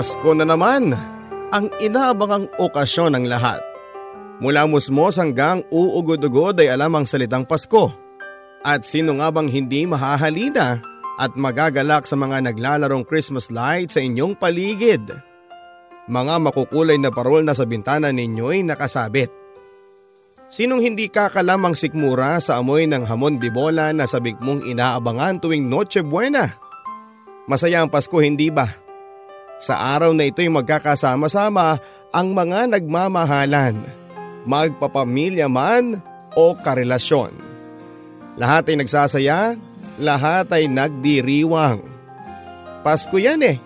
Pasko na naman, ang inaabangang okasyon ng lahat. Mula musmos hanggang uugudugod ay alam ang salitang Pasko. At sino nga bang hindi mahahalina at magagalak sa mga naglalarong Christmas light sa inyong paligid? Mga makukulay na parol na sa bintana ninyo'y nakasabit. Sinong hindi kakalamang sikmura sa amoy ng hamon de bola na sabik mong inaabangan tuwing Noche Buena? Masaya ang Pasko hindi ba? Sa araw na ito'y magkakasama-sama ang mga nagmamahalan, magpapamilya man o karelasyon. Lahat ay nagsasaya, lahat ay nagdiriwang. Pasko yan eh.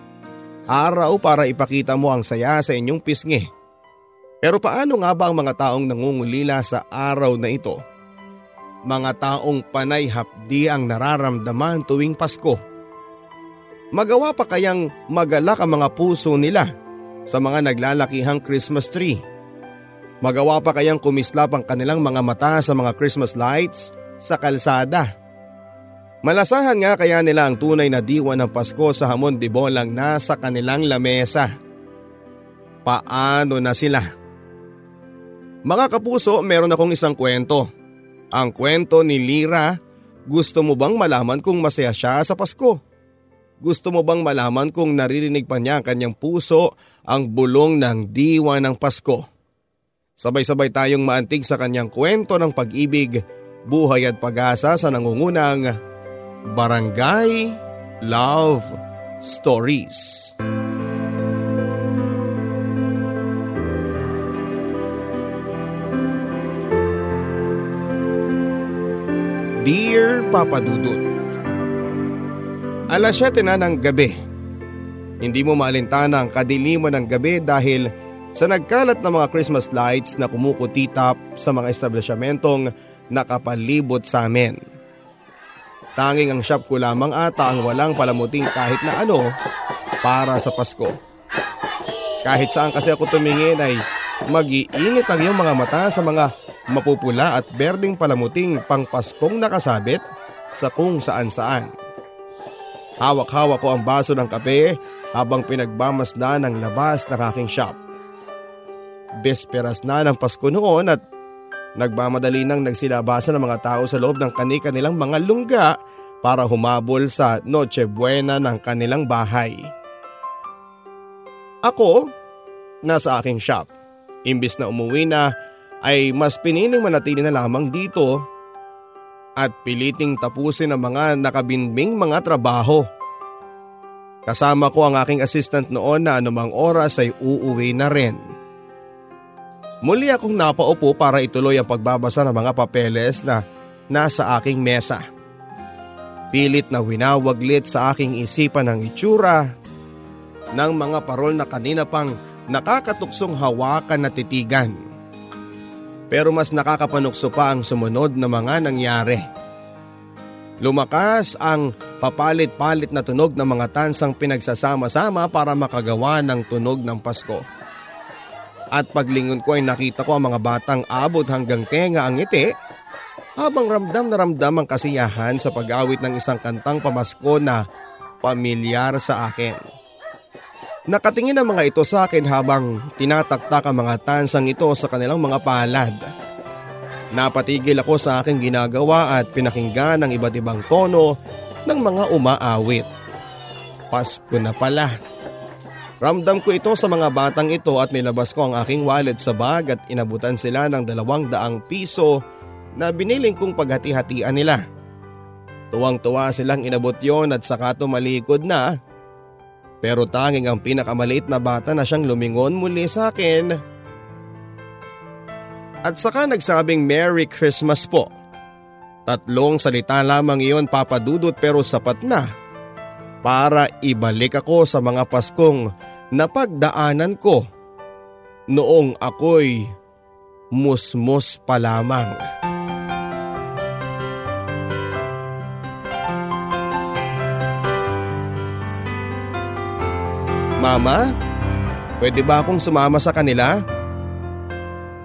Araw para ipakita mo ang saya sa inyong pisngi. Pero paano nga ba ang mga taong nangungulila sa araw na ito? Mga taong panay hapdi ang nararamdaman tuwing Pasko. Magawa pa kayang magalak ang mga puso nila sa mga naglalakihang Christmas tree? Magawa pa kayang kumislap ang kanilang mga mata sa mga Christmas lights sa kalsada? Malasahan nga kaya nila ang tunay na diwa ng Pasko sa hamon di bolang nasa kanilang lamesa. Paano na sila? Mga kapuso, meron akong isang kwento. Ang kwento ni Lira, gusto mo bang malaman kung masaya siya sa Pasko? Gusto mo bang malaman kung naririnig pa niya ang kanyang puso ang bulong ng diwa ng Pasko? Sabay-sabay tayong maantig sa kanyang kwento ng pag-ibig, buhay at pag-asa sa nangungunang Barangay Love Stories. Dear Papa Dudut Alas 7 na ng gabi. Hindi mo maalintana ang kadiliman ng gabi dahil sa nagkalat na mga Christmas lights na kumukutitap sa mga establisyamentong nakapalibot sa amin. Tanging ang shop ko lamang ata ang walang palamuting kahit na ano para sa Pasko. Kahit saan kasi ako tumingin ay mag-iinit ang iyong mga mata sa mga mapupula at berding palamuting pangpaskong nakasabit sa kung saan saan. Hawak-hawak ko ang baso ng kape habang pinagbamasdan ng labas ng aking shop. Besperas na ng Pasko noon at nagmamadali nang nagsilabasan ng mga tao sa loob ng kani-kanilang mga lungga para humabol sa Noche Buena ng kanilang bahay. Ako, nasa aking shop. Imbis na umuwi na ay mas piniling manatili na lamang dito at piliting tapusin ang mga nakabinbing mga trabaho. Kasama ko ang aking assistant noon na anumang oras ay uuwi na rin. Muli akong napaupo para ituloy ang pagbabasa ng mga papeles na nasa aking mesa. Pilit na winawaglit sa aking isipan ang itsura ng mga parol na kanina pang nakakatuksong hawakan na titigan. Pero mas nakakapanukso pa ang sumunod na mga nangyari. Lumakas ang papalit-palit na tunog ng mga tansang pinagsasama-sama para makagawa ng tunog ng Pasko. At paglingon ko ay nakita ko ang mga batang abot hanggang tenga ang ngiti habang ramdam na ramdam ang kasiyahan sa pag-awit ng isang kantang pamasko na pamilyar sa akin. Nakatingin ang mga ito sa akin habang tinataktak ang mga tansang ito sa kanilang mga palad. Napatigil ako sa aking ginagawa at pinakinggan ang iba't ibang tono ng mga umaawit. Pasko na pala. Ramdam ko ito sa mga batang ito at nilabas ko ang aking wallet sa bag at inabutan sila ng dalawang daang piso na biniling kong paghati-hatian nila. Tuwang-tuwa silang inabot yon at saka tumalikod na pero tanging ang pinakamaliit na bata na siyang lumingon muli sa akin. At saka nagsabing Merry Christmas po. Tatlong salita lamang iyon papadudot pero sapat na para ibalik ako sa mga Paskong napagdaanan ko noong ako'y musmos pa lamang. Mama, pwede ba akong sumama sa kanila?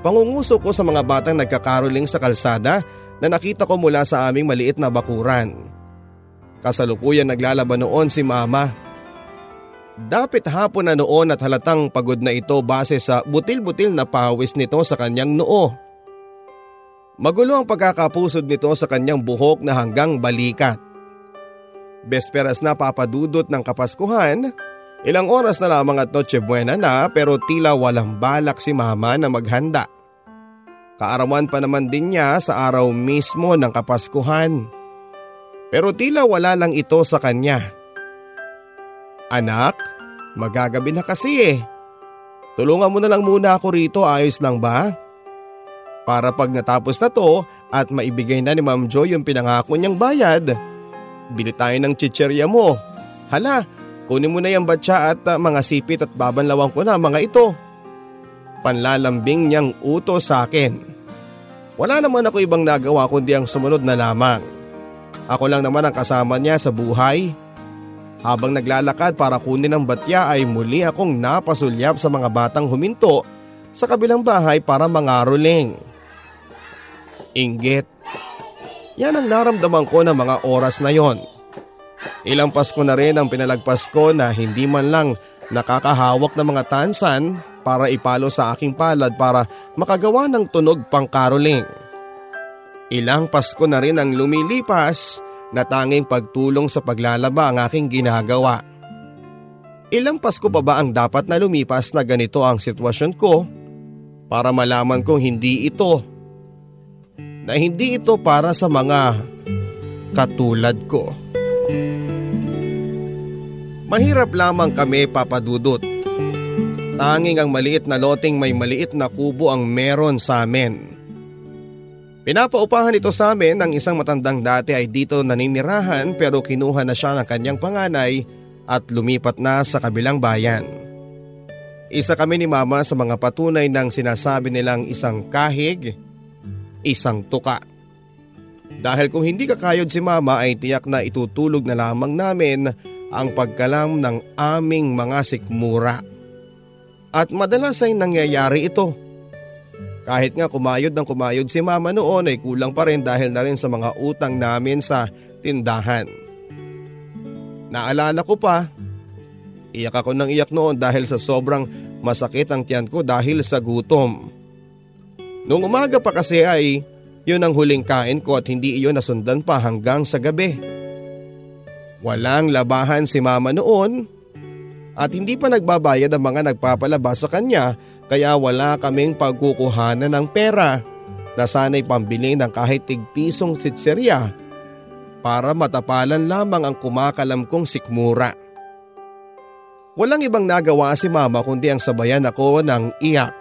Pangunguso ko sa mga batang nagkakaroling sa kalsada na nakita ko mula sa aming maliit na bakuran. Kasalukuyan naglalaban noon si mama. Dapit hapon na noon at halatang pagod na ito base sa butil-butil na pawis nito sa kanyang noo. Magulo ang pagkakapusod nito sa kanyang buhok na hanggang balikat. Besperas na papadudot ng Kapaskuhan, ilang oras na lamang at Noche Buena na pero tila walang balak si mama na maghanda. Kaarawan pa naman din niya sa araw mismo ng Kapaskuhan. Pero tila wala lang ito sa kanya. Anak, magagabi na kasi eh. Tulungan mo na lang muna ako rito, ayos lang ba? Para pag natapos na to at maibigay na ni Ma'am Joy yung pinangako niyang bayad, bili tayo ng chicherya mo. Hala, kunin mo na yung batya at uh, mga sipit at babanlawan ko na mga ito. Panlalambing niyang uto sa akin. Wala naman ako ibang nagawa kundi ang sumunod na lamang. Ako lang naman ang kasama niya sa buhay. Habang naglalakad para kunin ang batya ay muli akong napasulyap sa mga batang huminto sa kabilang bahay para mangaroling. Inggit. Yan ang naramdaman ko ng mga oras na yon. Ilang Pasko na rin ang pinalagpas ko na hindi man lang nakakahawak ng mga tansan para ipalo sa aking palad para makagawa ng tunog pang karoling. Ilang Pasko na rin ang lumilipas na tanging pagtulong sa paglalaba ang aking ginagawa. Ilang Pasko pa ba ang dapat na lumipas na ganito ang sitwasyon ko para malaman kong hindi ito na hindi ito para sa mga katulad ko. Mahirap lamang kami papadudot. Tanging ang maliit na loting may maliit na kubo ang meron sa amin. Pinapaupahan ito sa amin ng isang matandang dati ay dito naninirahan pero kinuha na siya ng kanyang panganay at lumipat na sa kabilang bayan. Isa kami ni mama sa mga patunay ng sinasabi nilang isang kahig, isang tuka. Dahil kung hindi kakayod si mama ay tiyak na itutulog na lamang namin ang pagkalam ng aming mga sikmura. At madalas ay nangyayari ito. Kahit nga kumayod ng kumayod si mama noon ay kulang pa rin dahil na rin sa mga utang namin sa tindahan. Naalala ko pa, iyak ako ng iyak noon dahil sa sobrang masakit ang tiyan ko dahil sa gutom. Noong umaga pa kasi ay yun ang huling kain ko at hindi iyon nasundan pa hanggang sa gabi. Walang labahan si mama noon at hindi pa nagbabayad ang mga nagpapalaba sa kanya kaya wala kaming pagkukuhanan ng pera na sana'y pambili ng kahit tigpisong sitserya para matapalan lamang ang kumakalam kong sikmura. Walang ibang nagawa si mama kundi ang sabayan ako ng iyak.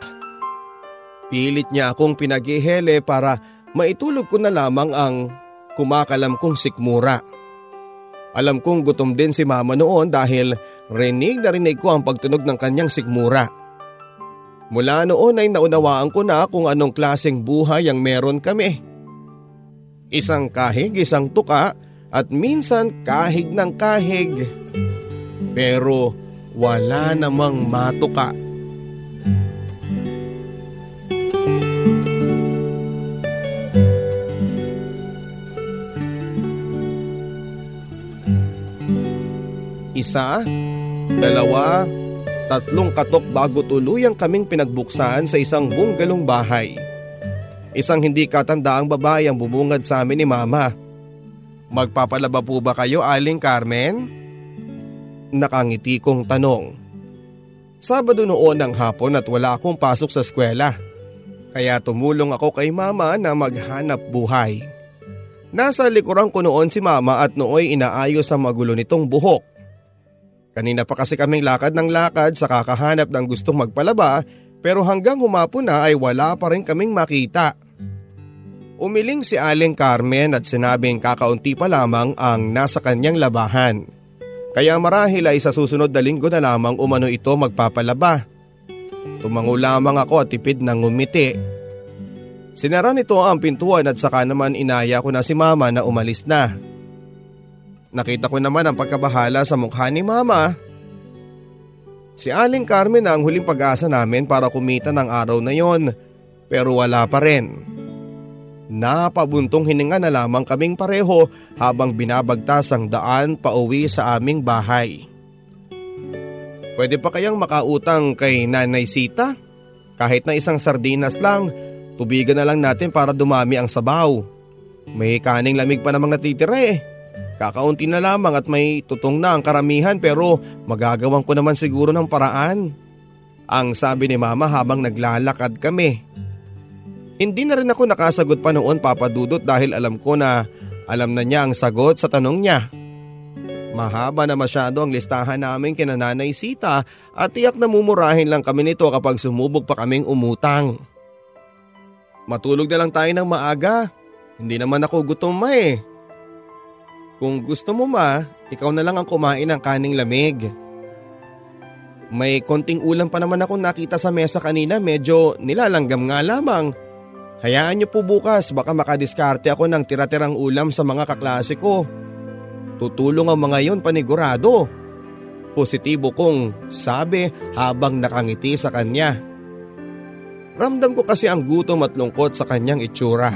Pilit niya akong pinaghihele para maitulog ko na lamang ang kumakalam kong sikmura. Alam kong gutom din si mama noon dahil rinig na rinig ko ang pagtunog ng kanyang sikmura. Mula noon ay naunawaan ko na kung anong klaseng buhay ang meron kami. Isang kahig, isang tuka at minsan kahig ng kahig. Pero wala namang matuka. Isa, dalawa, tatlong katok bago tuluyang kaming pinagbuksan sa isang bunggalong bahay. Isang hindi katandaang babae ang bumungad sa amin ni mama. Magpapalaba po ba kayo Aling Carmen? Nakangiti kong tanong. Sabado noon ng hapon at wala akong pasok sa eskwela. Kaya tumulong ako kay mama na maghanap buhay. Nasa likuran ko noon si mama at nooy inaayos ang magulo nitong buhok. Kanina pa kasi kaming lakad ng lakad sa kakahanap ng gustong magpalaba pero hanggang humapon na ay wala pa rin kaming makita. Umiling si Aling Carmen at sinabing kakaunti pa lamang ang nasa kanyang labahan. Kaya marahil ay sa susunod na linggo na lamang umano ito magpapalaba. Tumango lamang ako at tipid ng ngumiti. Sinara nito ang pintuan at saka naman inaya ko na si mama na umalis na. Nakita ko naman ang pagkabahala sa mukha ni mama. Si Aling Carmen na ang huling pag-asa namin para kumita ng araw na yon pero wala pa rin. Napabuntong hininga na lamang kaming pareho habang binabagtas ang daan pauwi sa aming bahay. Pwede pa kayang makautang kay Nanay Sita? Kahit na isang sardinas lang, tubigan na lang natin para dumami ang sabaw. May kaning lamig pa namang natitira eh. Kakaunti na lamang at may tutong na ang karamihan pero magagawan ko naman siguro ng paraan. Ang sabi ni mama habang naglalakad kami. Hindi na rin ako nakasagot pa noon papadudot dahil alam ko na alam na niya ang sagot sa tanong niya. Mahaba na masyado ang listahan namin kina Nanay Sita at tiyak na mumurahin lang kami nito kapag sumubok pa kaming umutang. Matulog na lang tayo ng maaga. Hindi naman ako gutom ma eh. Kung gusto mo ma, ikaw na lang ang kumain ng kaning lamig. May konting ulam pa naman akong nakita sa mesa kanina, medyo nilalanggam nga lamang. Hayaan niyo po bukas, baka makadiskarte ako ng tira-tirang ulam sa mga kaklase ko. Tutulong ang mga yon panigurado. Positibo kong sabi habang nakangiti sa kanya. Ramdam ko kasi ang gutom at lungkot sa kanyang itsura.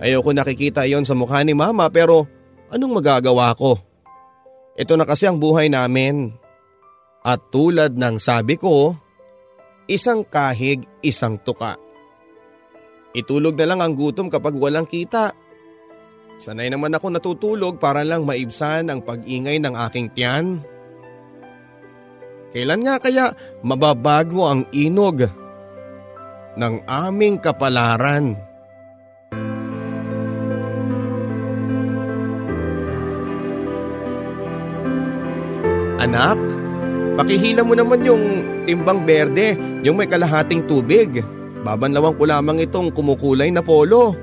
Ayoko nakikita yon sa mukha ni mama pero Anong magagawa ko? Ito na kasi ang buhay namin. At tulad ng sabi ko, isang kahig, isang tuka. Itulog na lang ang gutom kapag walang kita. Sanay naman ako natutulog para lang maibsan ang pag-ingay ng aking tiyan. Kailan nga kaya mababago ang inog ng aming kapalaran? Anak, pakihila mo naman yung timbang berde, yung may kalahating tubig. Babanlawang ko lamang itong kumukulay na polo.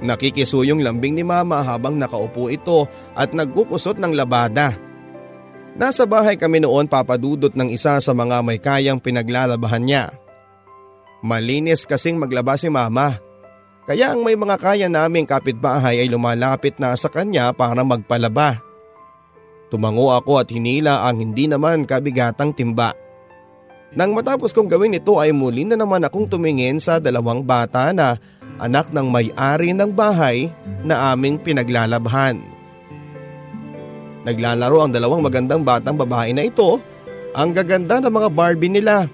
Nakikiso yung lambing ni mama habang nakaupo ito at nagkukusot ng labada. Nasa bahay kami noon papadudot ng isa sa mga may kayang pinaglalabahan niya. Malinis kasing maglaba si mama. Kaya ang may mga kaya naming kapitbahay ay lumalapit na sa kanya para magpalaba. Tumango ako at hinila ang hindi naman kabigatang timba. Nang matapos kong gawin ito ay muli na naman akong tumingin sa dalawang bata na anak ng may-ari ng bahay na aming pinaglalabhan. Naglalaro ang dalawang magandang batang babae na ito. Ang gaganda ng mga Barbie nila.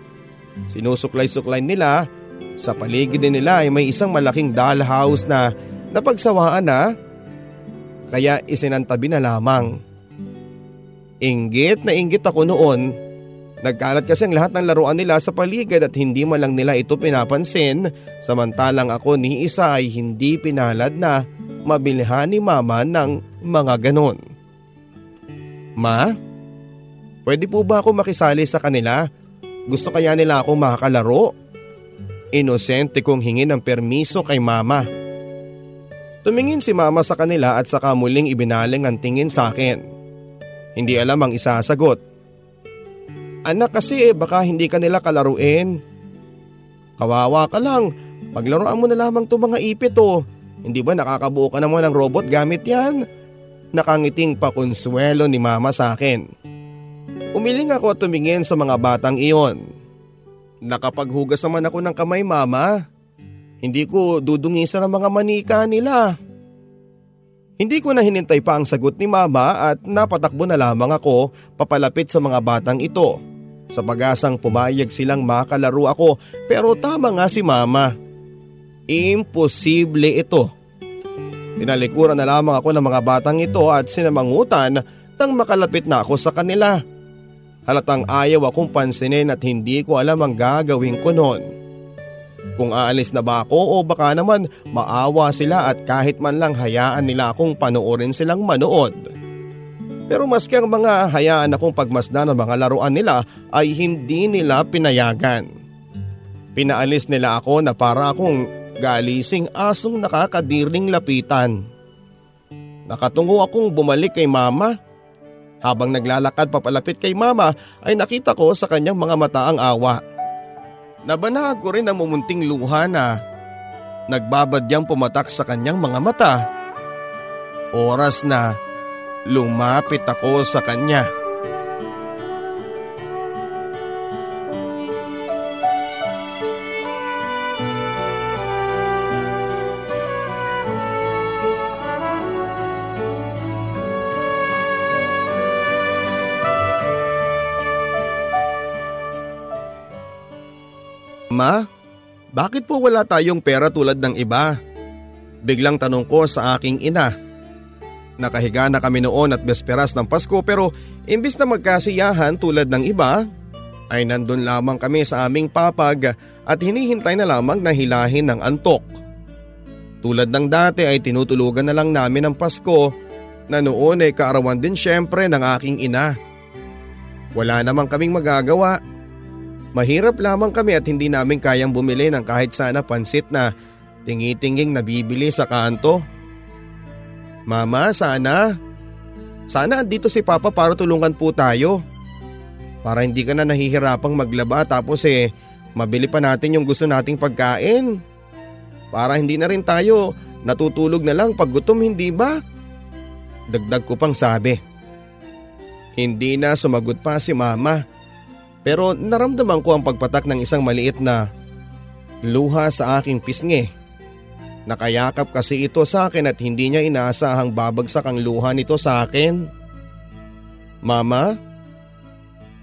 Sinusuklay-suklay nila. Sa paligid nila ay may isang malaking dollhouse na napagsawaan na. Kaya isinantabi na lamang. Inggit na inggit ako noon. Nagkalat kasi ang lahat ng laruan nila sa paligid at hindi man lang nila ito pinapansin samantalang ako ni isa ay hindi pinalad na mabilhan ni mama ng mga ganon. Ma, pwede po ba ako makisali sa kanila? Gusto kaya nila ako makakalaro? Inosente kong hingin ng permiso kay mama. Tumingin si mama sa kanila at saka muling ibinaling ang tingin sa akin. Hindi alam ang isasagot. Anak kasi eh baka hindi ka nila kalaruin. Kawawa ka lang, paglaruan mo na lamang to mga ipit oh. Hindi ba nakakabuo ka naman ng robot gamit yan? Nakangiting pakonsuelo ni mama sa akin. Umiling ako at tumingin sa mga batang iyon. Nakapaghugas naman ako ng kamay mama. Hindi ko dudungisan ang mga manika nila. Hindi ko na hinintay pa ang sagot ni mama at napatakbo na lamang ako papalapit sa mga batang ito. Sa pag-asang pumayag silang makalaro ako pero tama nga si mama. Imposible ito. Tinalikuran na lamang ako ng mga batang ito at sinamangutan nang makalapit na ako sa kanila. Halatang ayaw akong pansinin at hindi ko alam ang gagawin ko noon. Kung aalis na ba ako o baka naman maawa sila at kahit man lang hayaan nila akong panoorin silang manood. Pero maski ang mga hayaan akong pagmasdan ng mga laruan nila ay hindi nila pinayagan. Pinaalis nila ako na para akong galising asong nakakadirling lapitan. Nakatungo akong bumalik kay mama. Habang naglalakad papalapit kay mama ay nakita ko sa kanyang mga mata ang awa. Nabanahag ko rin ang mumunting luha na nagbabadyang pumatak sa kanyang mga mata. Oras na lumapit ako sa kanya. Ma, bakit po wala tayong pera tulad ng iba? Biglang tanong ko sa aking ina. Nakahiga na kami noon at besperas ng Pasko pero imbis na magkasiyahan tulad ng iba, ay nandun lamang kami sa aming papag at hinihintay na lamang na hilahin ng antok. Tulad ng dati ay tinutulugan na lang namin ang Pasko na noon ay kaarawan din syempre ng aking ina. Wala namang kaming magagawa. Mahirap lamang kami at hindi namin kayang bumili ng kahit sana pansit na tingi-tinging nabibili sa kanto. Mama, sana. Sana andito si Papa para tulungan po tayo. Para hindi ka na nahihirapang maglaba tapos eh mabili pa natin yung gusto nating pagkain. Para hindi na rin tayo natutulog na lang pag gutom hindi ba? Dagdag ko pang sabi. Hindi na sumagot pa si mama. Pero naramdaman ko ang pagpatak ng isang maliit na luha sa aking pisngi. Nakayakap kasi ito sa akin at hindi niya inaasahang babagsak ang luha nito sa akin. Mama?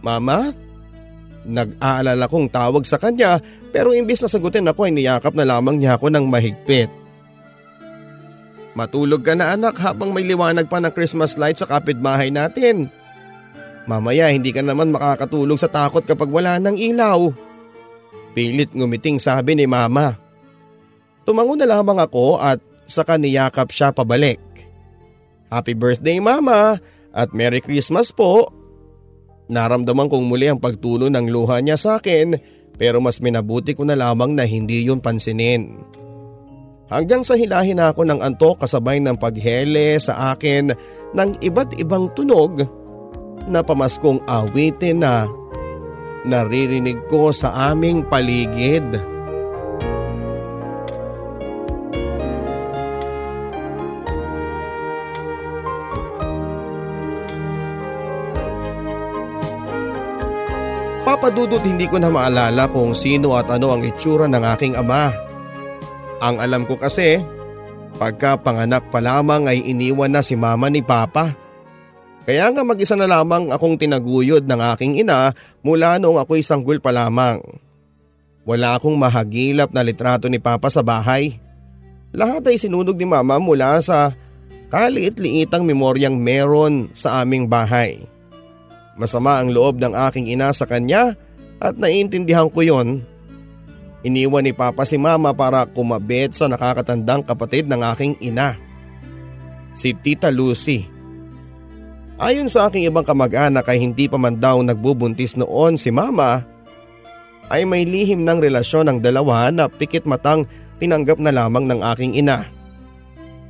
Mama? Nag-aalala kong tawag sa kanya pero imbis na sagutin ako ay niyakap na lamang niya ako ng mahigpit. Matulog ka na anak habang may liwanag pa ng Christmas light sa kapitbahay natin. Mamaya hindi ka naman makakatulog sa takot kapag wala ng ilaw. Pilit ngumiting sabi ni mama. Tumango na lamang ako at sa kaniyakap siya pabalik. Happy birthday mama at Merry Christmas po. Naramdaman kong muli ang pagtulo ng luha niya sa akin pero mas minabuti ko na lamang na hindi yun pansinin. Hanggang sa hilahin ako ng antok kasabay ng paghele sa akin ng iba't ibang tunog na pamaskong awitin na naririnig ko sa aming paligid. Papadudot hindi ko na maalala kung sino at ano ang itsura ng aking ama. Ang alam ko kasi, pagka panganak pa lamang ay iniwan na si mama ni papa. Kaya nga mag-isa na lamang akong tinaguyod ng aking ina mula noong ako'y sanggol pa lamang. Wala akong mahagilap na litrato ni papa sa bahay. Lahat ay sinunog ni mama mula sa kaliit-liitang memoryang meron sa aming bahay. Masama ang loob ng aking ina sa kanya at naiintindihan ko yon. Iniwan ni Papa si Mama para kumabit sa nakakatandang kapatid ng aking ina. Si Tita Lucy. Ayon sa aking ibang kamag-anak ay hindi pa man daw nagbubuntis noon si Mama ay may lihim ng relasyon ng dalawa na pikit matang tinanggap na lamang ng aking ina.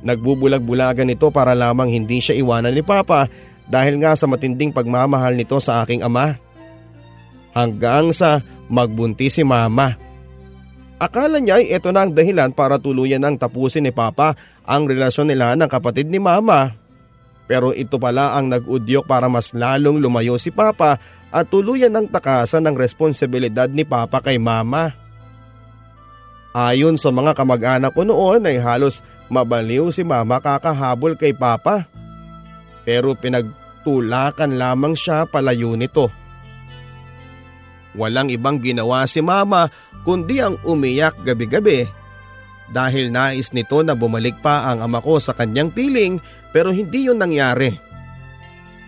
Nagbubulag-bulagan ito para lamang hindi siya iwanan ni Papa dahil nga sa matinding pagmamahal nito sa aking ama. Hanggang sa magbuntis si mama. Akala niya ay ito na ang dahilan para tuluyan ng tapusin ni Papa ang relasyon nila ng kapatid ni Mama. Pero ito pala ang nag-udyok para mas lalong lumayo si Papa at tuluyan ng takasan ng responsibilidad ni Papa kay Mama. Ayon sa mga kamag-anak ko noon ay halos mabaliw si Mama kakahabol kay Papa. Pero pinagtulakan lamang siya palayo nito. Walang ibang ginawa si mama kundi ang umiyak gabi-gabi dahil nais nito na bumalik pa ang ama ko sa kanyang piling pero hindi yun nangyari.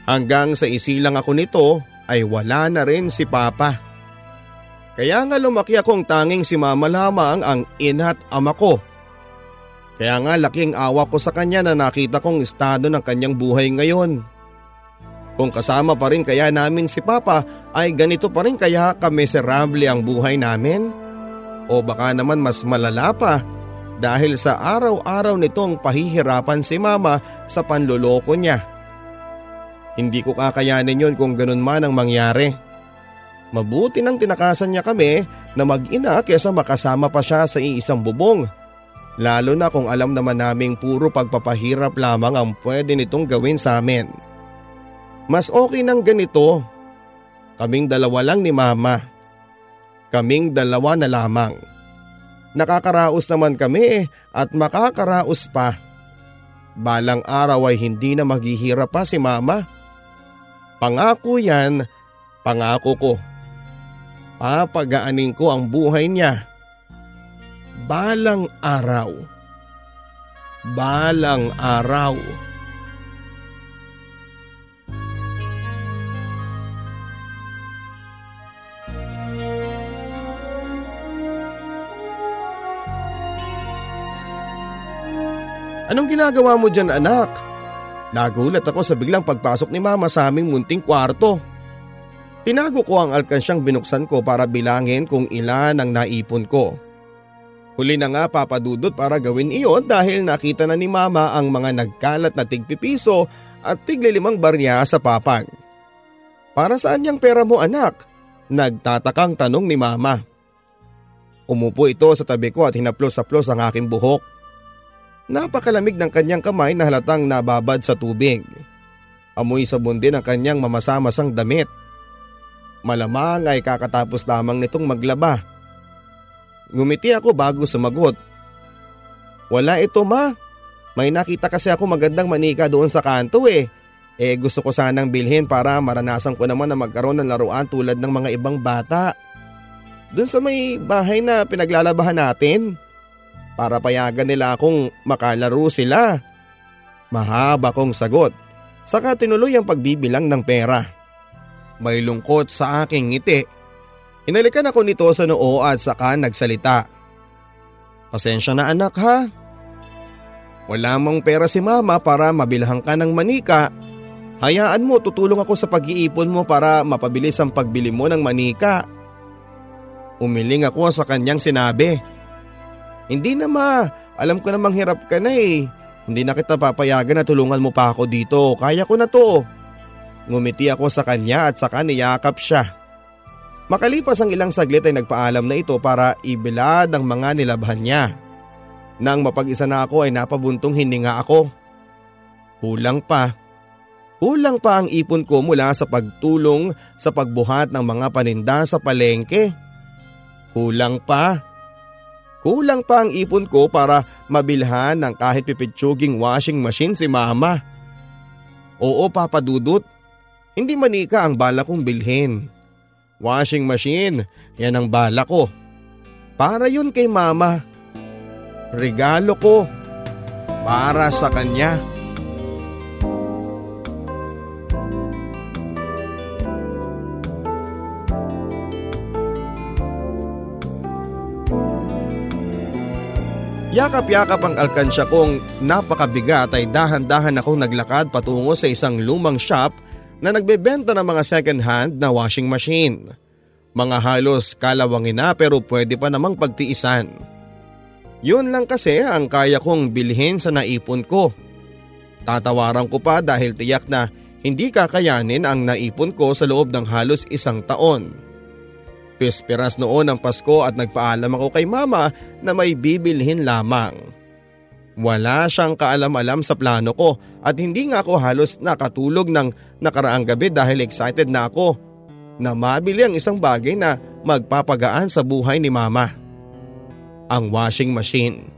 Hanggang sa isilang ako nito ay wala na rin si papa. Kaya nga lumaki akong tanging si mama lamang ang ina at ama ko. Kaya nga laking awa ko sa kanya na nakita kong estado ng kanyang buhay ngayon. Kung kasama pa rin kaya namin si Papa ay ganito pa rin kaya kamiserable ang buhay namin? O baka naman mas malala pa dahil sa araw-araw nitong pahihirapan si Mama sa panloloko niya. Hindi ko kakayanin yon kung ganun man ang mangyari. Mabuti nang tinakasan niya kami na mag-ina kesa makasama pa siya sa iisang bubong. Lalo na kung alam naman naming puro pagpapahirap lamang ang pwede nitong gawin sa amin. Mas okay nang ganito. Kaming dalawa lang ni mama. Kaming dalawa na lamang. Nakakaraos naman kami at makakaraos pa. Balang araw ay hindi na maghihirap pa si mama. Pangako yan, pangako ko. Papagaanin ko ang buhay niya. Balang araw. Balang araw. Anong ginagawa mo dyan anak? Nagulat ako sa biglang pagpasok ni mama sa aming munting kwarto. Tinago ko ang alkansyang binuksan ko para bilangin kung ilan ang naipon ko. Huli na nga papadudot para gawin iyon dahil nakita na ni mama ang mga nagkalat na tigpipiso at tiglilimang barya sa papag. Para saan yung pera mo anak? Nagtatakang tanong ni mama. Umupo ito sa tabi ko at hinaplos-saplos ang aking buhok. Napakalamig ng kanyang kamay na halatang nababad sa tubig. Amoy sabon din ang kanyang mamasamasang damit. Malamang ay kakatapos lamang nitong maglaba. Ngumiti ako bago sumagot. Wala ito ma. May nakita kasi ako magandang manika doon sa kanto eh. Eh gusto ko sanang bilhin para maranasan ko naman na magkaroon ng laruan tulad ng mga ibang bata. Doon sa may bahay na pinaglalabahan natin. Para payagan nila akong makalaro sila. Mahaba kong sagot. Saka tinuloy ang pagbibilang ng pera. May lungkot sa aking ngiti. Hinalikan ako nito sa noo at saka nagsalita. Pasensya na anak ha. Wala mong pera si mama para mabilhan ka ng manika. Hayaan mo tutulong ako sa pag-iipon mo para mapabilis ang pagbili mo ng manika. Umiling ako sa kanyang sinabi. Hindi na ma, alam ko namang hirap ka na eh. Hindi na kita papayagan na tulungan mo pa ako dito, kaya ko na to. Ngumiti ako sa kanya at saka niyakap siya. Makalipas ang ilang saglit ay nagpaalam na ito para ibilad ang mga nilabhan niya. Nang mapag-isa na ako ay napabuntong hininga ako. Kulang pa. Kulang pa ang ipon ko mula sa pagtulong sa pagbuhat ng mga paninda sa palengke. Kulang pa. Kulang pa ang ipon ko para mabilhan ng kahit pipitsuging washing machine si mama. Oo papadudot, hindi manika ang bala kong bilhin. Washing machine, yan ang bala ko. Para yun kay mama. Regalo ko. Para sa kanya. Yakap-yakap ang alkansya kong napakabigat ay dahan-dahan akong naglakad patungo sa isang lumang shop na nagbebenta ng mga second hand na washing machine. Mga halos kalawangin na pero pwede pa namang pagtiisan. Yun lang kasi ang kaya kong bilhin sa naipon ko. Tatawaran ko pa dahil tiyak na hindi kakayanin ang naipon ko sa loob ng halos isang taon. Pisperas noon ang Pasko at nagpaalam ako kay mama na may bibilhin lamang. Wala siyang kaalam-alam sa plano ko at hindi nga ako halos nakatulog ng nakaraang gabi dahil excited na ako na mabili ang isang bagay na magpapagaan sa buhay ni mama. Ang washing machine.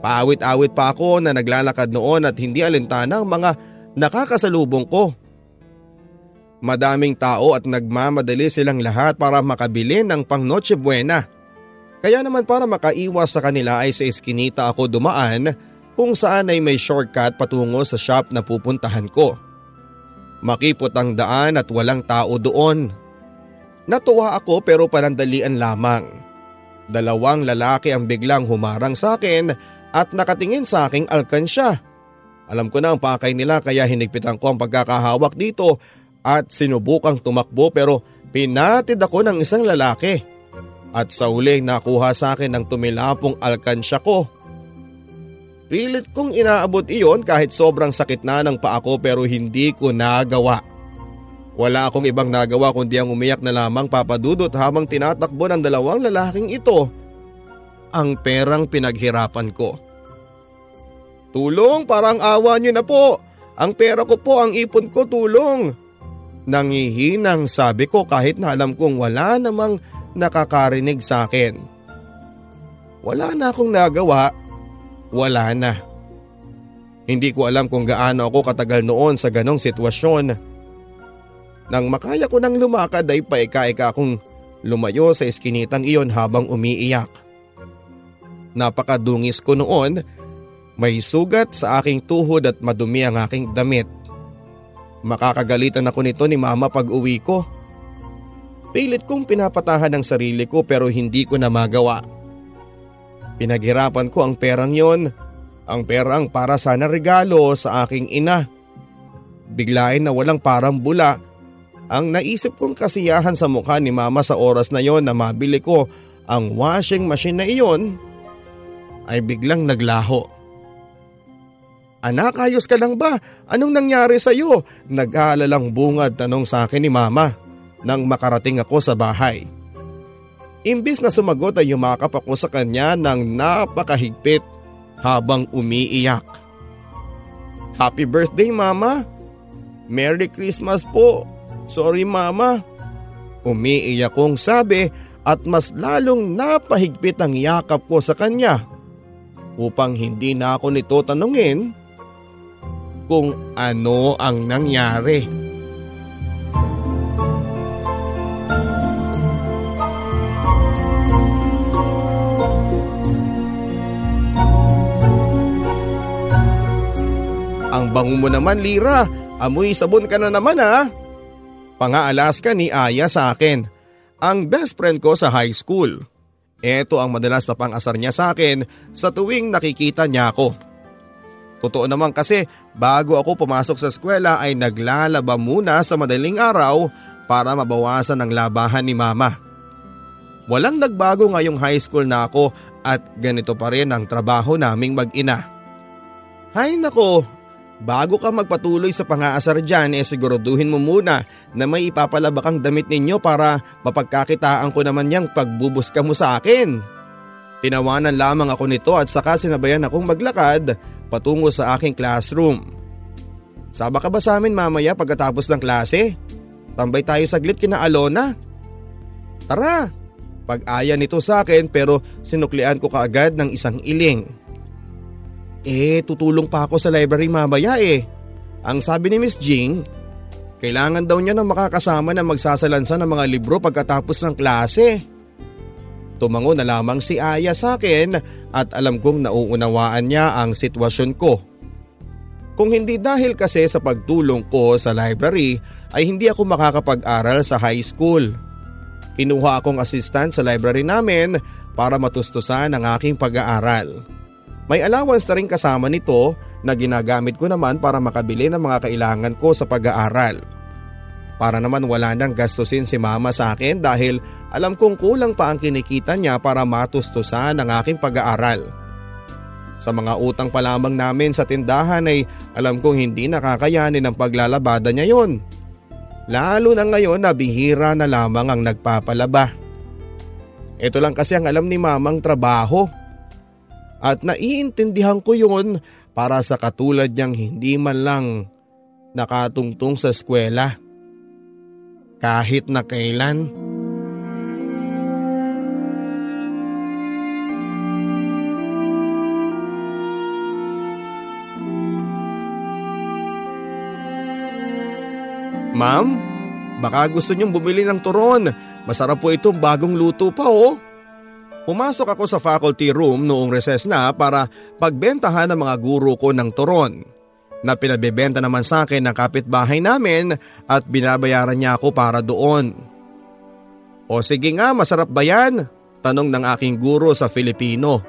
Paawit-awit pa ako na naglalakad noon at hindi alintana ang mga nakakasalubong ko. Madaming tao at nagmamadali silang lahat para makabili ng pang Noche Buena. Kaya naman para makaiwas sa kanila ay sa eskinita ako dumaan kung saan ay may shortcut patungo sa shop na pupuntahan ko. Makipot ang daan at walang tao doon. Natuwa ako pero panandalian lamang. Dalawang lalaki ang biglang humarang sa akin at nakatingin sa aking alkansya. Alam ko na ang pakay nila kaya hinigpitan ko ang pagkakahawak dito at sinubukang tumakbo pero pinatid ako ng isang lalaki. At sa uli nakuha sa akin ng tumilapong alkansya ko. Pilit kong inaabot iyon kahit sobrang sakit na ng paa ko pero hindi ko nagawa. Wala akong ibang nagawa kundi ang umiyak na lamang papadudot habang tinatakbo ng dalawang lalaking ito. Ang perang pinaghirapan ko. Tulong parang awa niyo na po. Ang pera ko po ang ipon ko tulong. Nangihinang sabi ko kahit na alam kong wala namang nakakarinig sa akin. Wala na akong nagawa. Wala na. Hindi ko alam kung gaano ako katagal noon sa ganong sitwasyon. Nang makaya ko nang lumakad ay paika-ika akong lumayo sa eskinitang iyon habang umiiyak. Napakadungis ko noon, may sugat sa aking tuhod at madumi ang aking damit. Makakagalitan ako nito ni mama pag uwi ko. Pilit kong pinapatahan ang sarili ko pero hindi ko na magawa. Pinaghirapan ko ang perang yon ang perang para sana regalo sa aking ina. Biglain na walang parang bula ang naisip kong kasiyahan sa mukha ni mama sa oras na yon na mabili ko ang washing machine na iyon ay biglang naglaho. Anak, ayos ka lang ba? Anong nangyari sa iyo? Nag-aalalang bungad tanong sa akin ni mama nang makarating ako sa bahay. Imbis na sumagot ay yumakap ako sa kanya ng napakahigpit habang umiiyak. Happy birthday mama! Merry Christmas po! Sorry mama! Umiiyak kong sabi at mas lalong napahigpit ang yakap ko sa kanya upang hindi na ako nito tanungin kung ano ang nangyari. Ang bango mo naman Lira, amoy sabon ka na naman ha. Pangaalas ka ni Aya sa akin, ang best friend ko sa high school. Ito ang madalas na pang-asar niya sa akin sa tuwing nakikita niya ako. Totoo naman kasi bago ako pumasok sa eskwela ay naglalaba muna sa madaling araw para mabawasan ang labahan ni mama. Walang nagbago ngayong high school na ako at ganito pa rin ang trabaho naming mag-ina. Hay nako, bago ka magpatuloy sa pangaasar dyan eh siguraduhin mo muna na may ipapalaba kang damit ninyo para mapagkakitaan ko naman niyang pagbubuska mo sa akin. Tinawanan lamang ako nito at saka sinabayan akong maglakad patungo sa aking classroom. Saba ka ba sa amin mamaya pagkatapos ng klase? Tambay tayo saglit kina Alona. Tara! Pag-aya nito sa akin pero sinuklian ko kaagad ng isang iling. Eh, tutulong pa ako sa library mamaya eh. Ang sabi ni Miss Jing, kailangan daw niya ng makakasama na magsasalansa ng mga libro pagkatapos ng klase. Tumango na lamang si Aya sa akin at alam kong nauunawaan niya ang sitwasyon ko. Kung hindi dahil kasi sa pagtulong ko sa library ay hindi ako makakapag-aral sa high school. Kinuha akong assistant sa library namin para matustusan ang aking pag-aaral. May allowance na rin kasama nito na ginagamit ko naman para makabili ng mga kailangan ko sa pag-aaral. Para naman wala nang gastusin si mama sa akin dahil alam kong kulang pa ang kinikita niya para matustusan ang aking pag-aaral. Sa mga utang pa lamang namin sa tindahan ay alam kong hindi nakakayanin ang paglalabada niya yon. Lalo na ngayon na bihira na lamang ang nagpapalaba. Ito lang kasi ang alam ni mamang trabaho. At naiintindihan ko yun para sa katulad niyang hindi man lang nakatungtong sa eskwela kahit na kailan. Ma'am, baka gusto niyong bumili ng turon. Masarap po itong bagong luto pa oh. Pumasok ako sa faculty room noong recess na para pagbentahan ng mga guro ko ng turon na pinabebenta naman sa akin ng kapitbahay namin at binabayaran niya ako para doon. O sige nga, masarap ba yan? Tanong ng aking guro sa Filipino.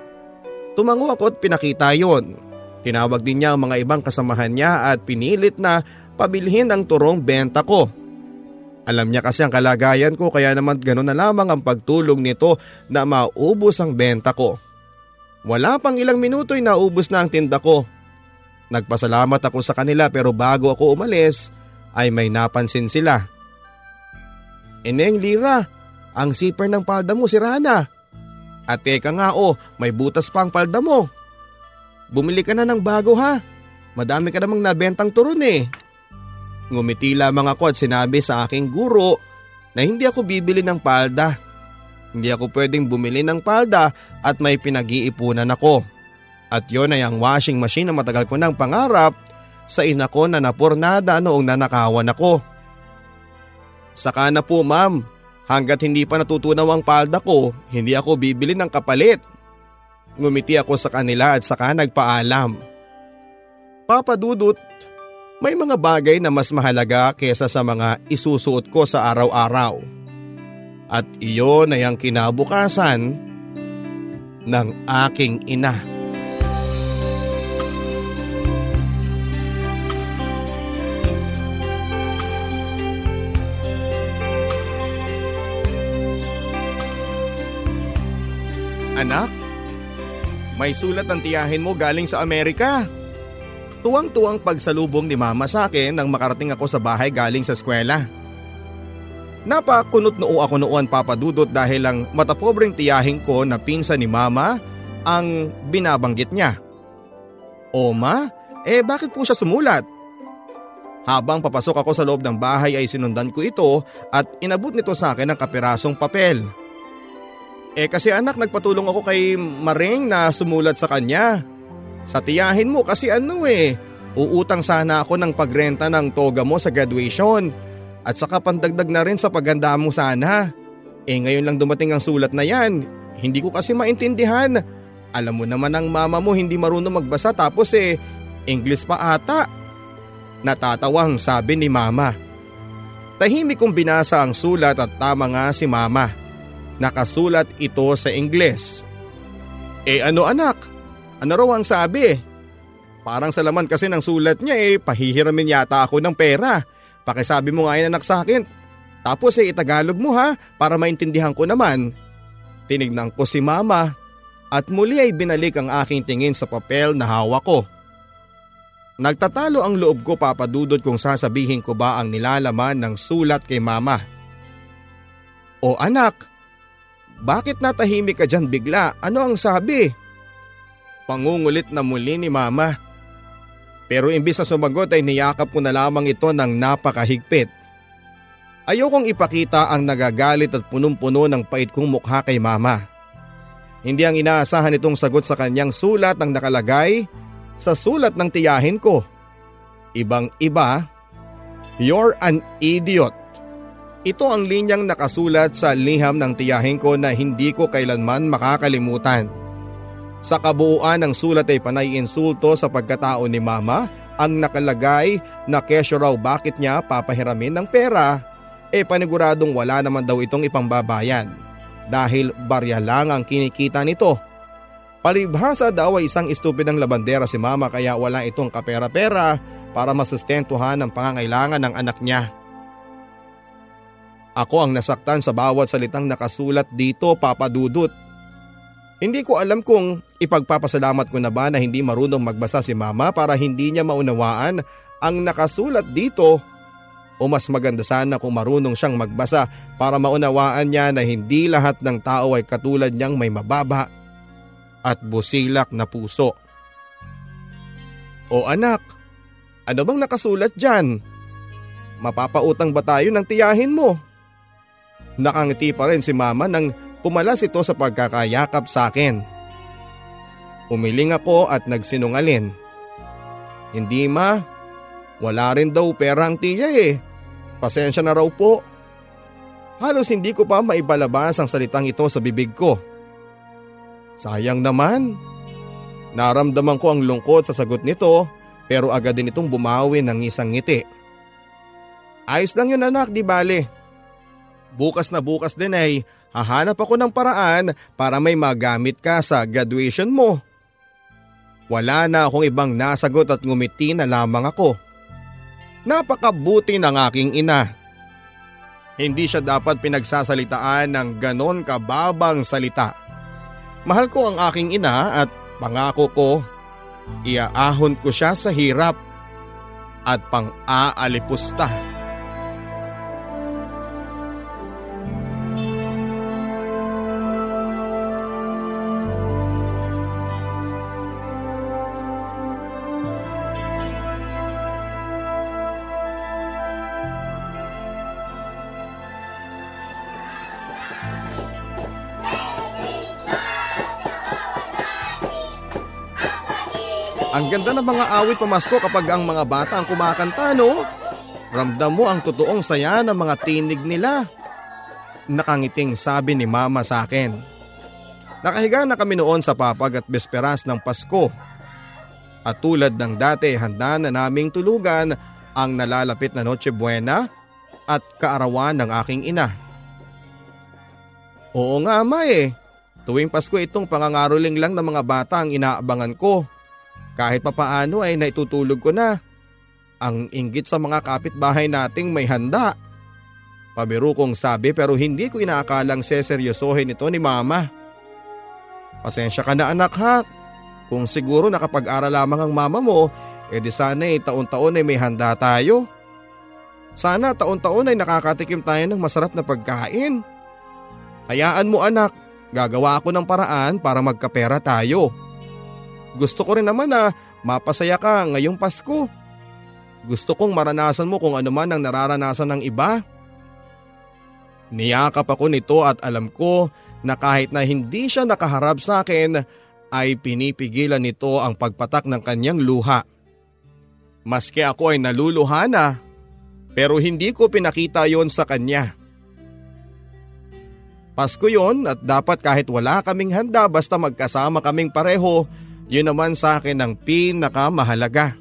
Tumango ako at pinakita yon. Tinawag din niya ang mga ibang kasamahan niya at pinilit na pabilhin ang turong benta ko. Alam niya kasi ang kalagayan ko kaya naman gano'n na lamang ang pagtulong nito na maubos ang benta ko. Wala pang ilang minuto ay naubos na ang tinda ko Nagpasalamat ako sa kanila pero bago ako umalis ay may napansin sila. Ineng Lira, ang zipper ng palda mo sira na. At teka nga oh, may butas pa ang palda mo. Bumili ka na ng bago ha. Madami ka namang nabentang turon eh. Ngumiti lamang ako at sinabi sa aking guro na hindi ako bibili ng palda. Hindi ako pwedeng bumili ng palda at may pinag-iipunan ako. At yon ay ang washing machine na matagal ko nang pangarap sa ina ko na napurnada noong nanakawan ako. Saka na po ma'am, hanggat hindi pa natutunaw ang palda ko, hindi ako bibili ng kapalit. Ngumiti ako sa kanila at saka nagpaalam. Papa Dudut, may mga bagay na mas mahalaga kesa sa mga isusuot ko sa araw-araw. At iyon ay ang kinabukasan ng aking ina. Anak, may sulat ng tiyahin mo galing sa Amerika. Tuwang-tuwang pagsalubong ni mama sa akin nang makarating ako sa bahay galing sa eskwela. Napakunot noo ako noon papadudot dahil lang matapobreng tiyahin ko na pinsa ni mama ang binabanggit niya. O ma, eh bakit po siya sumulat? Habang papasok ako sa loob ng bahay ay sinundan ko ito at inabot nito sa akin ang kapirasong papel. Eh kasi anak nagpatulong ako kay Maring na sumulat sa kanya. Sa tiyahin mo kasi ano eh, uutang sana ako ng pagrenta ng toga mo sa graduation at saka pandagdag na rin sa pagganda mo sana. Eh ngayon lang dumating ang sulat na yan, hindi ko kasi maintindihan. Alam mo naman ang mama mo hindi marunong magbasa tapos eh, English pa ata. Natatawang sabi ni mama. Tahimik kong binasa ang sulat at tama nga si mama. Nakasulat ito sa Ingles. Eh ano anak? Ano raw ang sabi? Parang sa laman kasi ng sulat niya eh pahihiramin yata ako ng pera. Pakisabi mo nga yan anak sa akin. Tapos eh itagalog mo ha para maintindihan ko naman. Tinignan ko si mama at muli ay binalik ang aking tingin sa papel na hawak ko. Nagtatalo ang loob ko papadudod kung sasabihin ko ba ang nilalaman ng sulat kay mama. O anak, bakit natahimik ka dyan bigla? Ano ang sabi? Pangungulit na muli ni mama. Pero imbis na sumagot ay niyakap ko na lamang ito ng napakahigpit. Ayokong ipakita ang nagagalit at punong-puno ng pait kong mukha kay mama. Hindi ang inaasahan itong sagot sa kanyang sulat ang nakalagay sa sulat ng tiyahin ko. Ibang iba, You're an idiot. Ito ang linyang nakasulat sa liham ng tiyahin ko na hindi ko kailanman makakalimutan. Sa kabuuan ng sulat ay panay insulto sa pagkatao ni mama ang nakalagay na kesyo raw bakit niya papahiramin ng pera e paniguradong wala naman daw itong ipangbabayan dahil barya lang ang kinikita nito Palibhasa daw ay isang estupidang labandera si mama kaya wala itong kapera-pera para masustentuhan ang pangangailangan ng anak niya. Ako ang nasaktan sa bawat salitang nakasulat dito papadudot. Hindi ko alam kung ipagpapasalamat ko na ba na hindi marunong magbasa si mama para hindi niya maunawaan ang nakasulat dito o mas maganda sana kung marunong siyang magbasa para maunawaan niya na hindi lahat ng tao ay katulad niyang may mababa at busilak na puso. O anak, ano bang nakasulat dyan? Mapapautang ba tayo ng tiyahin mo? Nakangiti pa rin si mama nang pumalas ito sa pagkakayakap sa akin. Umiling ako at nagsinungalin. Hindi ma, wala rin daw pera ang tiya eh. Pasensya na raw po. Halos hindi ko pa maibalabas ang salitang ito sa bibig ko. Sayang naman. Naramdaman ko ang lungkot sa sagot nito pero agad din itong bumawi ng isang ngiti. Ayos lang yun anak, di bale. Bukas na bukas din ay hahanap ako ng paraan para may magamit ka sa graduation mo. Wala na akong ibang nasagot at ngumiti na lamang ako. Napakabuti ng aking ina. Hindi siya dapat pinagsasalitaan ng ganon kababang salita. Mahal ko ang aking ina at pangako ko, iaahon ko siya sa hirap at pang-aalipusta. Ang ganda ng mga awit pamasko kapag ang mga bata ang kumakanta no? Ramdam mo ang totoong saya ng mga tinig nila. Nakangiting sabi ni mama sa akin. Nakahiga na kami noon sa papag at besperas ng Pasko. At tulad ng dati handa na naming tulugan ang nalalapit na Noche Buena at kaarawan ng aking ina. Oo nga ama eh. Tuwing Pasko itong pangangaroling lang ng mga bata ang inaabangan ko. Kahit papaano ay naitutulog ko na. Ang inggit sa mga kapitbahay nating may handa. Pabiro kong sabi pero hindi ko inaakalang seseryosohin ito ni mama. Pasensya ka na anak ha. Kung siguro nakapag-aral lamang ang mama mo, edi sana eh taon-taon ay may handa tayo. Sana taon-taon ay nakakatikim tayo ng masarap na pagkain. Hayaan mo anak, gagawa ako ng paraan para magkapera tayo. Gusto ko rin naman na mapasaya ka ngayong Pasko. Gusto kong maranasan mo kung ano man ang nararanasan ng iba. Niyakap ako nito at alam ko na kahit na hindi siya nakaharap sa akin ay pinipigilan nito ang pagpatak ng kanyang luha. Maski ako ay naluluha na pero hindi ko pinakita yon sa kanya. Pasko yon at dapat kahit wala kaming handa basta magkasama kaming pareho, yun naman sa akin ang pinakamahalaga.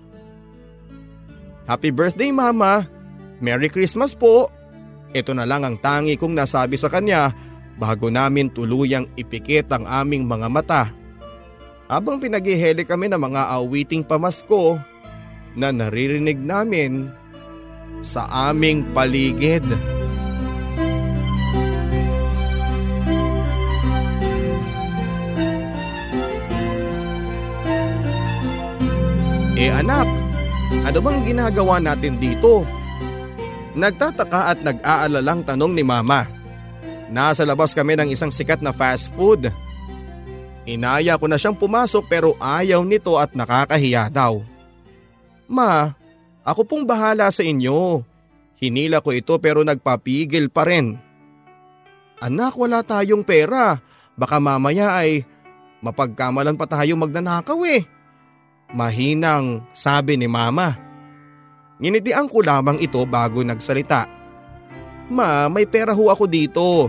Happy birthday mama! Merry Christmas po! Ito na lang ang tangi kong nasabi sa kanya bago namin tuluyang ipikit ang aming mga mata. Habang pinaghiheli kami ng mga awiting pamasko na naririnig namin sa aming paligid. Eh anak, ano bang ginagawa natin dito? Nagtataka at nag-aalalang tanong ni mama. Nasa labas kami ng isang sikat na fast food. Inaya ko na siyang pumasok pero ayaw nito at nakakahiya daw. Ma, ako pong bahala sa inyo. Hinila ko ito pero nagpapigil pa rin. Anak, wala tayong pera. Baka mamaya ay mapagkamalan pa tayo magnanakaw eh. Mahinang sabi ni mama. Nginitian ko lamang ito bago nagsalita. Ma, may pera ho ako dito.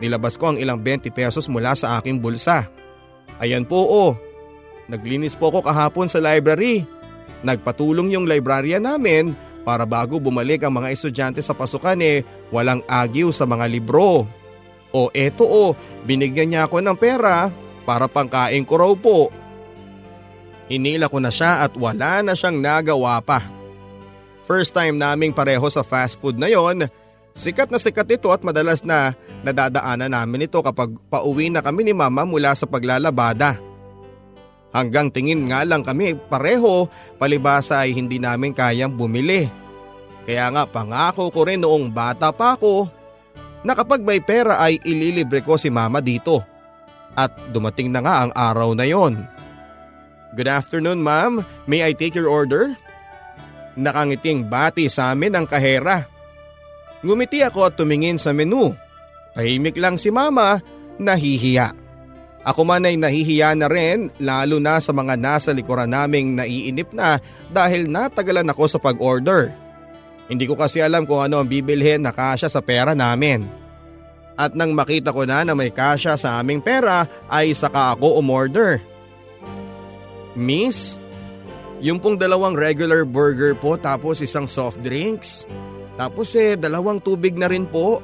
Nilabas ko ang ilang 20 pesos mula sa aking bulsa. Ayan po oh. Naglinis po ako kahapon sa library. Nagpatulong yung librarian namin para bago bumalik ang mga estudyante sa pasukan eh walang agyo sa mga libro. O eto o, binigyan niya ako ng pera para pangkain ko raw po. Hinila ko na siya at wala na siyang nagawa pa. First time naming pareho sa fast food na yon, sikat na sikat ito at madalas na nadadaanan namin ito kapag pauwi na kami ni mama mula sa paglalabada. Hanggang tingin nga lang kami pareho, palibasa ay hindi namin kayang bumili. Kaya nga pangako ko rin noong bata pa ako na kapag may pera ay ililibre ko si mama dito. At dumating na nga ang araw na yon. Good afternoon ma'am, may I take your order? Nakangiting bati sa amin ang kahera. Ngumiti ako at tumingin sa menu. Tahimik lang si mama, nahihiya. Ako man ay nahihiya na rin lalo na sa mga nasa likuran naming naiinip na dahil natagalan ako sa pag-order. Hindi ko kasi alam kung ano ang bibilhin na kasya sa pera namin. At nang makita ko na na may kasya sa aming pera ay saka ako umorder. Miss, yung pong dalawang regular burger po tapos isang soft drinks. Tapos eh dalawang tubig na rin po.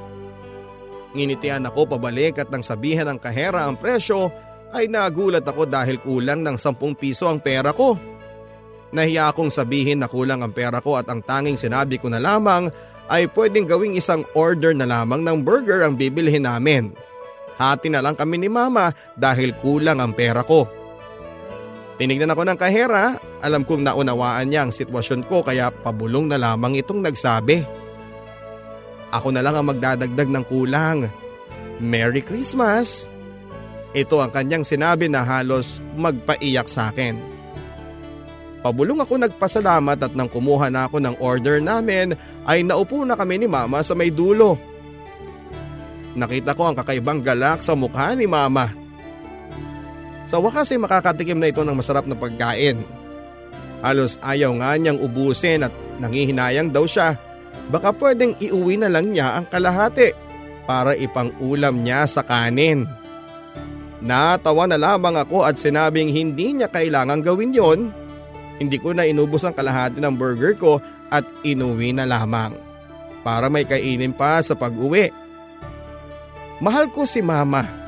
Nginitian ako pabalik at nang sabihan ng kahera ang presyo ay nagulat ako dahil kulang ng 10 piso ang pera ko. Nahiya akong sabihin na kulang ang pera ko at ang tanging sinabi ko na lamang ay pwedeng gawing isang order na lamang ng burger ang bibilhin namin. Hati na lang kami ni mama dahil kulang ang pera ko. Tinignan ako ng kahera, alam kong naunawaan niya ang sitwasyon ko kaya pabulong na lamang itong nagsabi. Ako na lang ang magdadagdag ng kulang. Merry Christmas! Ito ang kanyang sinabi na halos magpaiyak sa akin. Pabulong ako nagpasalamat at nang kumuha na ako ng order namin ay naupo na kami ni mama sa may dulo. Nakita ko ang kakaibang galak sa mukha ni mama. Sa wakas ay makakatikim na ito ng masarap na pagkain. Halos ayaw nga niyang ubusin at nangihinayang daw siya baka pwedeng iuwi na lang niya ang kalahati para ipang-ulam niya sa kanin. Natawa na lamang ako at sinabing hindi niya kailangang gawin yon. Hindi ko na inubos ang kalahati ng burger ko at inuwi na lamang para may kainin pa sa pag-uwi. Mahal ko si mama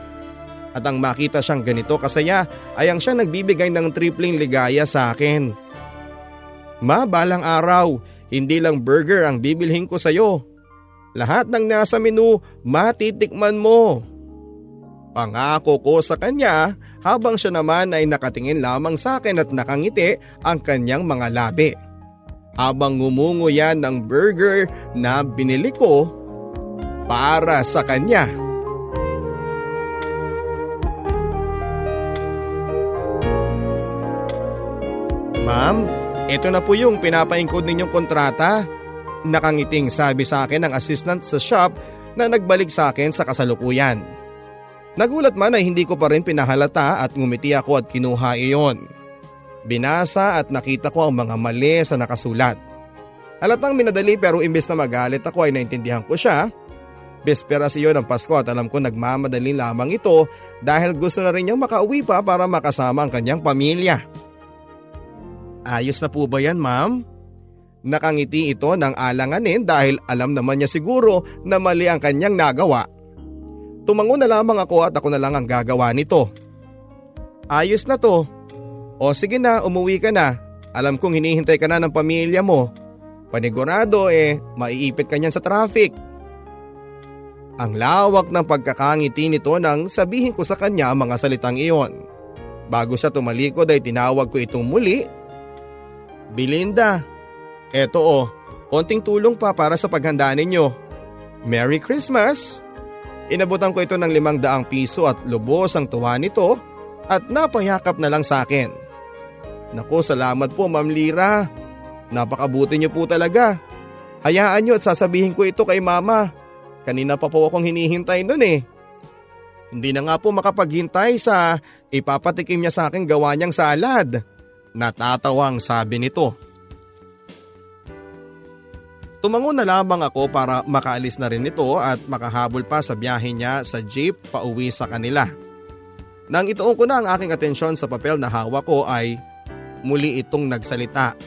at ang makita siyang ganito kasaya ay ang siya nagbibigay ng tripling ligaya sa akin. Ma, balang araw, hindi lang burger ang bibilhin ko sa'yo. Lahat ng nasa menu, matitikman mo. Pangako ko sa kanya habang siya naman ay nakatingin lamang sa akin at nakangiti ang kanyang mga labi. Habang ngumungo yan ng burger na binili ko para sa kanya. Ma'am, ito na po yung pinapaingkod ninyong kontrata. Nakangiting sabi sa akin ng assistant sa shop na nagbalik sa akin sa kasalukuyan. Nagulat man ay hindi ko pa rin pinahalata at ngumiti ako at kinuha iyon. Binasa at nakita ko ang mga mali sa nakasulat. Halatang minadali pero imbes na magalit ako ay naintindihan ko siya. Besperas iyon ng Pasko at alam ko nagmamadali lamang ito dahil gusto na rin niyang makauwi pa para makasama ang kanyang pamilya. Ayos na po ba yan ma'am? Nakangiti ito ng alanganin dahil alam naman niya siguro na mali ang kanyang nagawa. Tumango na lamang ako at ako na lang ang gagawa nito. Ayos na to. O sige na, umuwi ka na. Alam kong hinihintay ka na ng pamilya mo. Panigurado eh, maiipit ka niyan sa traffic. Ang lawak ng pagkakangiti nito nang sabihin ko sa kanya mga salitang iyon. Bago siya tumalikod ay tinawag ko itong muli Belinda, eto o, konting tulong pa para sa paghanda ninyo. Merry Christmas! Inabutan ko ito ng limang daang piso at lubos ang tuwa nito at napayakap na lang sa akin. Naku, salamat po Ma'am Lira. Napakabuti niyo po talaga. Hayaan niyo at sasabihin ko ito kay Mama. Kanina pa po akong hinihintay nun eh. Hindi na nga po makapaghintay sa ipapatikim niya sa akin gawa niyang salad. Natatawang sabi nito. Tumango na lamang ako para makaalis na rin ito at makahabol pa sa biyahe niya sa jeep pauwi sa kanila. Nang ituon ko na ang aking atensyon sa papel na hawak ko ay muli itong nagsalita.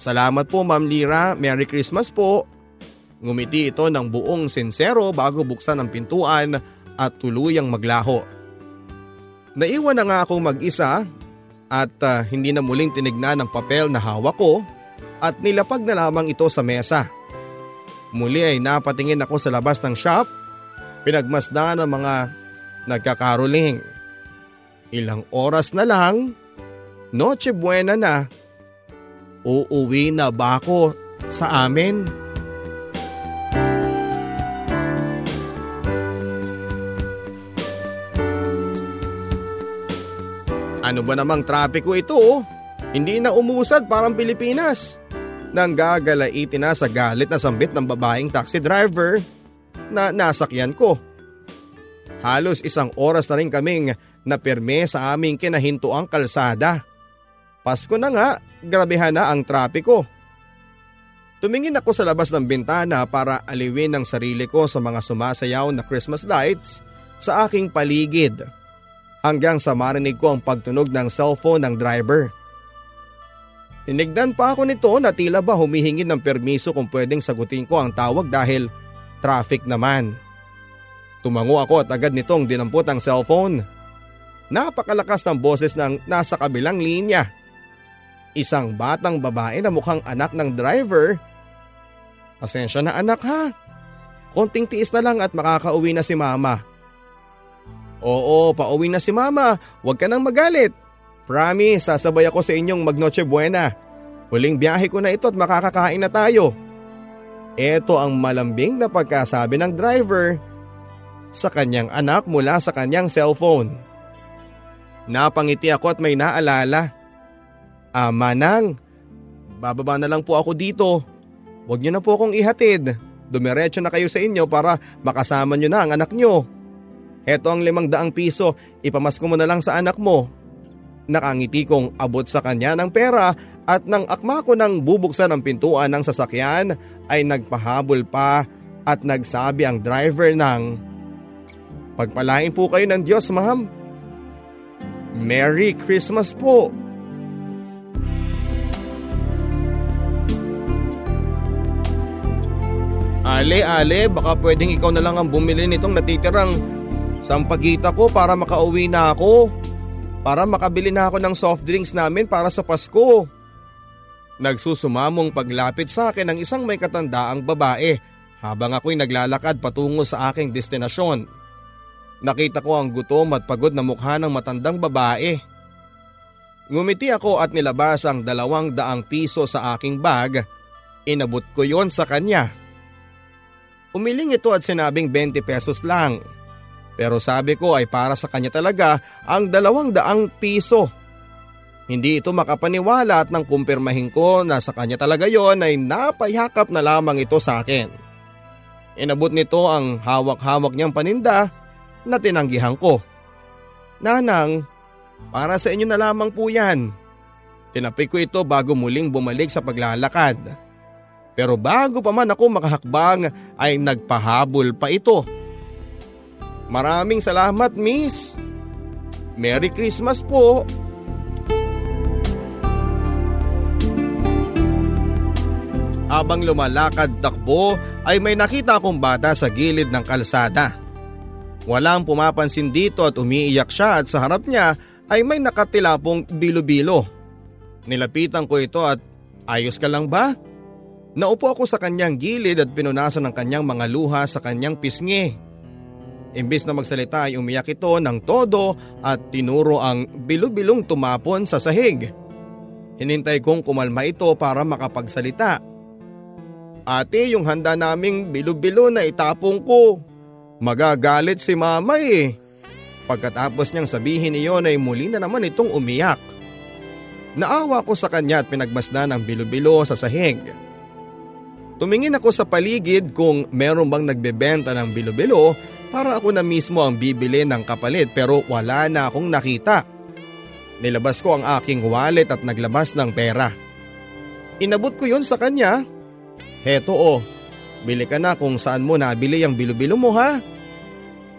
Salamat po Ma'am Lira, Merry Christmas po. Ngumiti ito ng buong sinsero bago buksan ang pintuan at tuluyang maglaho. Naiwan na nga akong mag-isa at uh, hindi na muling tinignan ang papel na hawak ko at nilapag na lamang ito sa mesa. Muli ay napatingin ako sa labas ng shop, pinagmasdan ng mga nagkakaroling. Ilang oras na lang, Noche Buena na. Uuwi na ba ako sa amin? Ano ba namang trapiko ito? Hindi na umusad parang Pilipinas. Nang gagalaitin na sa galit na sambit ng babaeng taxi driver na nasakyan ko. Halos isang oras na rin kaming napirme sa aming kinahintuang kalsada. Pasko na nga, grabehan na ang trapiko. Tumingin ako sa labas ng bintana para aliwin ang sarili ko sa mga sumasayaw na Christmas lights sa aking paligid hanggang sa marinig ko ang pagtunog ng cellphone ng driver. Tinignan pa ako nito na tila ba humihingi ng permiso kung pwedeng sagutin ko ang tawag dahil traffic naman. Tumango ako at agad nitong dinampot ang cellphone. Napakalakas ng boses ng nasa kabilang linya. Isang batang babae na mukhang anak ng driver. Pasensya na anak ha. Konting tiis na lang at makakauwi na si mama. Oo, pauwi na si mama. Huwag ka nang magalit. Promise, sasabay ako sa inyong magnoche buena. Huling biyahe ko na ito at makakakain na tayo. Ito ang malambing na pagkasabi ng driver sa kanyang anak mula sa kanyang cellphone. Napangiti ako at may naalala. Ah, manang, bababa na lang po ako dito. Huwag niyo na po akong ihatid. Dumiretso na kayo sa inyo para makasama niyo na ang anak niyo. Heto ang limang daang piso, ipamasko mo na lang sa anak mo. Nakangiti kong abot sa kanya ng pera at nang akma ko nang bubuksan ang pintuan ng sasakyan ay nagpahabol pa at nagsabi ang driver ng Pagpalain po kayo ng Diyos ma'am. Merry Christmas po. Ale, ale, baka pwedeng ikaw na lang ang bumili nitong natitirang Sampagita ko para makauwi na ako. Para makabili na ako ng soft drinks namin para sa Pasko. Nagsusumamong paglapit sa akin ng isang may katandaang babae habang ako'y naglalakad patungo sa aking destinasyon. Nakita ko ang gutom at pagod na mukha ng matandang babae. Ngumiti ako at nilabas ang dalawang daang piso sa aking bag. Inabot ko yon sa kanya. Umiling ito at sinabing 20 pesos lang. Pero sabi ko ay para sa kanya talaga ang dalawang daang piso. Hindi ito makapaniwala at nang kumpirmahin ko na sa kanya talaga yon ay napayakap na lamang ito sa akin. Inabot nito ang hawak-hawak niyang paninda na tinanggihan ko. Nanang, para sa inyo na lamang po yan. Tinapik ko ito bago muling bumalik sa paglalakad. Pero bago pa man ako makahakbang ay nagpahabol pa ito. Maraming salamat miss. Merry Christmas po. Habang lumalakad takbo ay may nakita akong bata sa gilid ng kalsada. Walang pumapansin dito at umiiyak siya at sa harap niya ay may nakatilapong bilo-bilo. Nilapitan ko ito at ayos ka lang ba? Naupo ako sa kanyang gilid at pinunasan ng kanyang mga luha sa kanyang pisngi. Imbis na magsalita ay umiyak ito ng todo at tinuro ang bilo-bilong tumapon sa sahig. Hinintay kong kumalma ito para makapagsalita. Ate, yung handa naming bilo-bilo na itapong ko. Magagalit si mama eh. Pagkatapos niyang sabihin iyon ay muli na naman itong umiyak. Naawa ko sa kanya at pinagmasdan ang bilo-bilo sa sahig. Tumingin ako sa paligid kung meron bang nagbebenta ng bilo-bilo para ako na mismo ang bibili ng kapalit pero wala na akong nakita. Nilabas ko ang aking wallet at naglabas ng pera. Inabot ko yon sa kanya. Heto o, oh, bili ka na kung saan mo nabili ang bilo-bilo mo ha.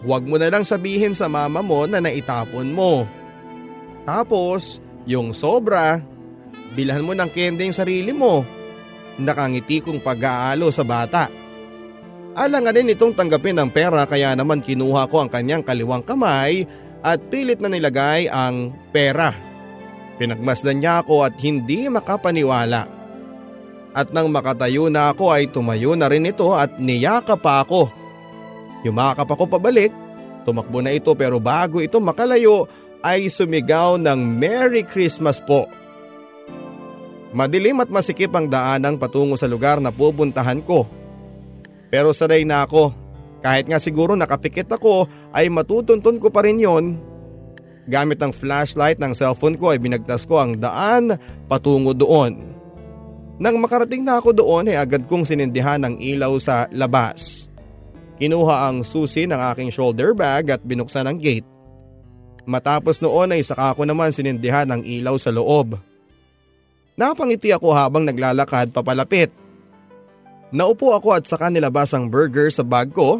Huwag mo na lang sabihin sa mama mo na naitapon mo. Tapos, yung sobra, bilhan mo ng kende yung sarili mo. Nakangiti kong pag-aalo sa bata. Alanganin itong tanggapin ang pera kaya naman kinuha ko ang kanyang kaliwang kamay at pilit na nilagay ang pera. Pinagmasdan niya ako at hindi makapaniwala. At nang makatayo na ako ay tumayo na rin ito at niyaka pa ako. Yumakap ako pabalik, tumakbo na ito pero bago ito makalayo ay sumigaw ng Merry Christmas po. Madilim at masikip ang daanang patungo sa lugar na pupuntahan ko. Pero sanay na ako. Kahit nga siguro nakapikit ako ay matutuntun ko pa rin yon. Gamit ang flashlight ng cellphone ko ay binagtas ko ang daan patungo doon. Nang makarating na ako doon ay agad kong sinindihan ang ilaw sa labas. Kinuha ang susi ng aking shoulder bag at binuksan ang gate. Matapos noon ay saka ko naman sinindihan ang ilaw sa loob. Napangiti ako habang naglalakad papalapit. Naupo ako at saka nilabas ang burger sa bag ko.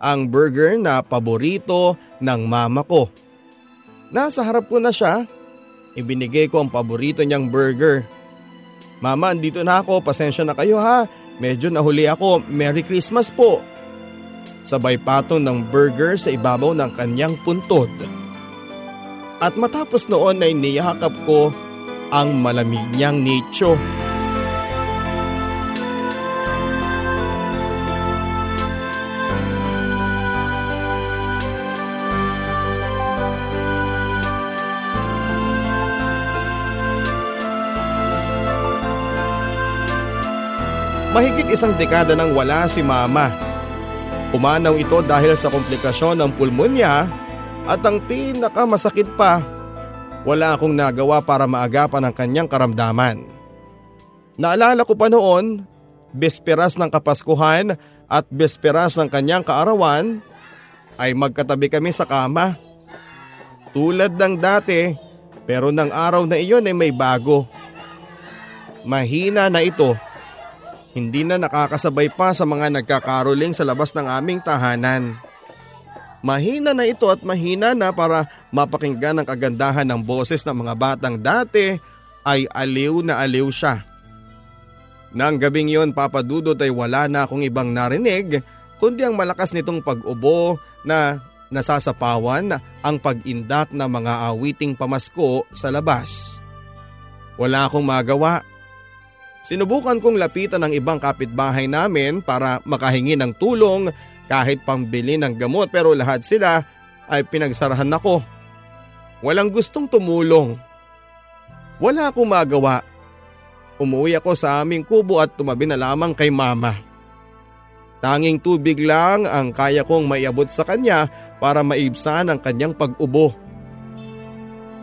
Ang burger na paborito ng mama ko. Nasa harap ko na siya. Ibinigay ko ang paborito niyang burger. Mama, andito na ako. Pasensya na kayo ha. Medyo nahuli ako. Merry Christmas po sabay patong ng burger sa ibabaw ng kanyang puntod. At matapos noon ay niyakap ko ang malamig niyang nicho. Mahigit isang dekada nang wala si mama Umanaw ito dahil sa komplikasyon ng pulmonya at ang pinakamasakit pa, wala akong nagawa para maagapan ang kanyang karamdaman. Naalala ko pa noon, besperas ng Kapaskuhan at besperas ng kanyang kaarawan ay magkatabi kami sa kama. Tulad ng dati pero ng araw na iyon ay may bago. Mahina na ito hindi na nakakasabay pa sa mga nagkakaroling sa labas ng aming tahanan. Mahina na ito at mahina na para mapakinggan ang kagandahan ng boses ng mga batang dati ay aliw na aliw siya. Nang gabing yon papadudot ay wala na akong ibang narinig kundi ang malakas nitong pag-ubo na nasasapawan ang pag-indak ng mga awiting pamasko sa labas. Wala akong magawa Sinubukan kong lapitan ang ibang kapitbahay namin para makahingi ng tulong kahit pambili ng gamot pero lahat sila ay pinagsarahan ako. Walang gustong tumulong. Wala akong magawa. Umuwi ako sa aming kubo at tumabi na lamang kay mama. Tanging tubig lang ang kaya kong maiabot sa kanya para maibsan ang kanyang pag-ubo.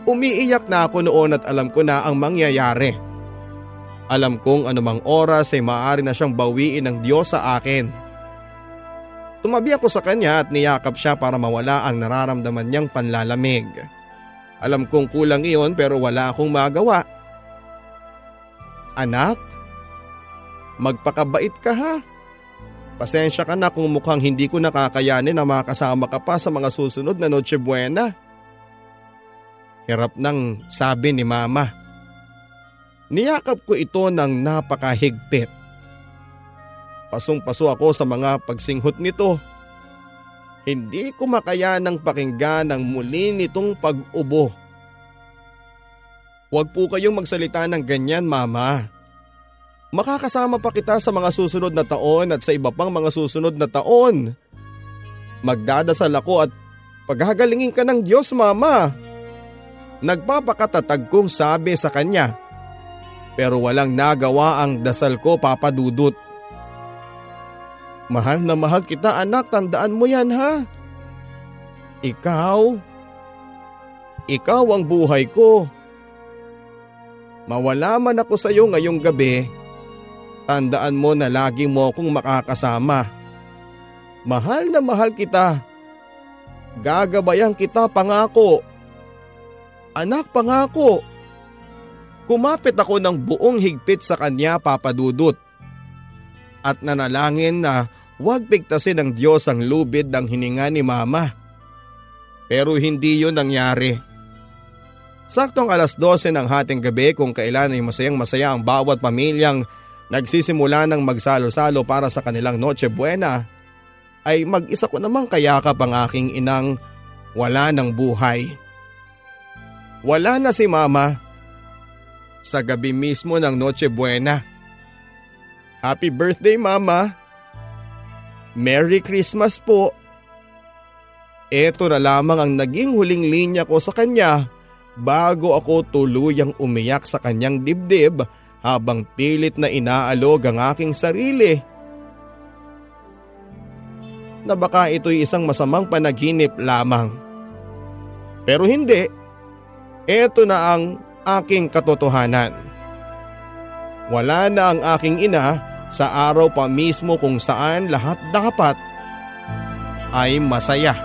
Umiiyak na ako noon at alam ko na ang mangyayari. Alam kong anumang oras ay maaari na siyang bawiin ng Diyos sa akin. Tumabi ako sa kanya at niyakap siya para mawala ang nararamdaman niyang panlalamig. Alam kong kulang iyon pero wala akong magawa. Anak, magpakabait ka ha. Pasensya ka na kung mukhang hindi ko nakakayanin na makasama ka pa sa mga susunod na Noche Buena. Hirap nang sabi ni mama. Niyakap ko ito ng napakahigpit. Pasong-paso ako sa mga pagsinghot nito. Hindi ko makayanang pakinggan ang muli nitong pag-ubo. Huwag po kayong magsalita ng ganyan mama. Makakasama pa kita sa mga susunod na taon at sa iba pang mga susunod na taon. Magdadasal ako at paghagalingin ka ng Diyos mama. Nagpapakatatag kong sabi sa kanya. Pero walang nagawa ang dasal ko papadudot. Mahal na mahal kita anak, tandaan mo yan ha. Ikaw, ikaw ang buhay ko. Mawala man ako sa iyo ngayong gabi, tandaan mo na lagi mo akong makakasama. Mahal na mahal kita. Gagabayan kita pangako. Anak pangako. Kumapit ako ng buong higpit sa kanya papadudot. At nanalangin na huwag pigtasin ng Diyos ang lubid ng hininga ni mama. Pero hindi yun nangyari. Saktong alas 12 ng hating gabi kung kailan ay masayang masaya ang bawat pamilyang nagsisimula ng magsalo-salo para sa kanilang Noche Buena, ay mag-isa ko namang kayakap ang aking inang wala ng buhay. Wala na si mama sa gabi mismo ng Noche Buena. Happy birthday mama! Merry Christmas po! Ito na lamang ang naging huling linya ko sa kanya bago ako tuluyang umiyak sa kanyang dibdib habang pilit na inaalog ang aking sarili. Na baka ito'y isang masamang panaginip lamang. Pero hindi. Ito na ang aking katotohanan. Wala na ang aking ina sa araw pa mismo kung saan lahat dapat ay masaya.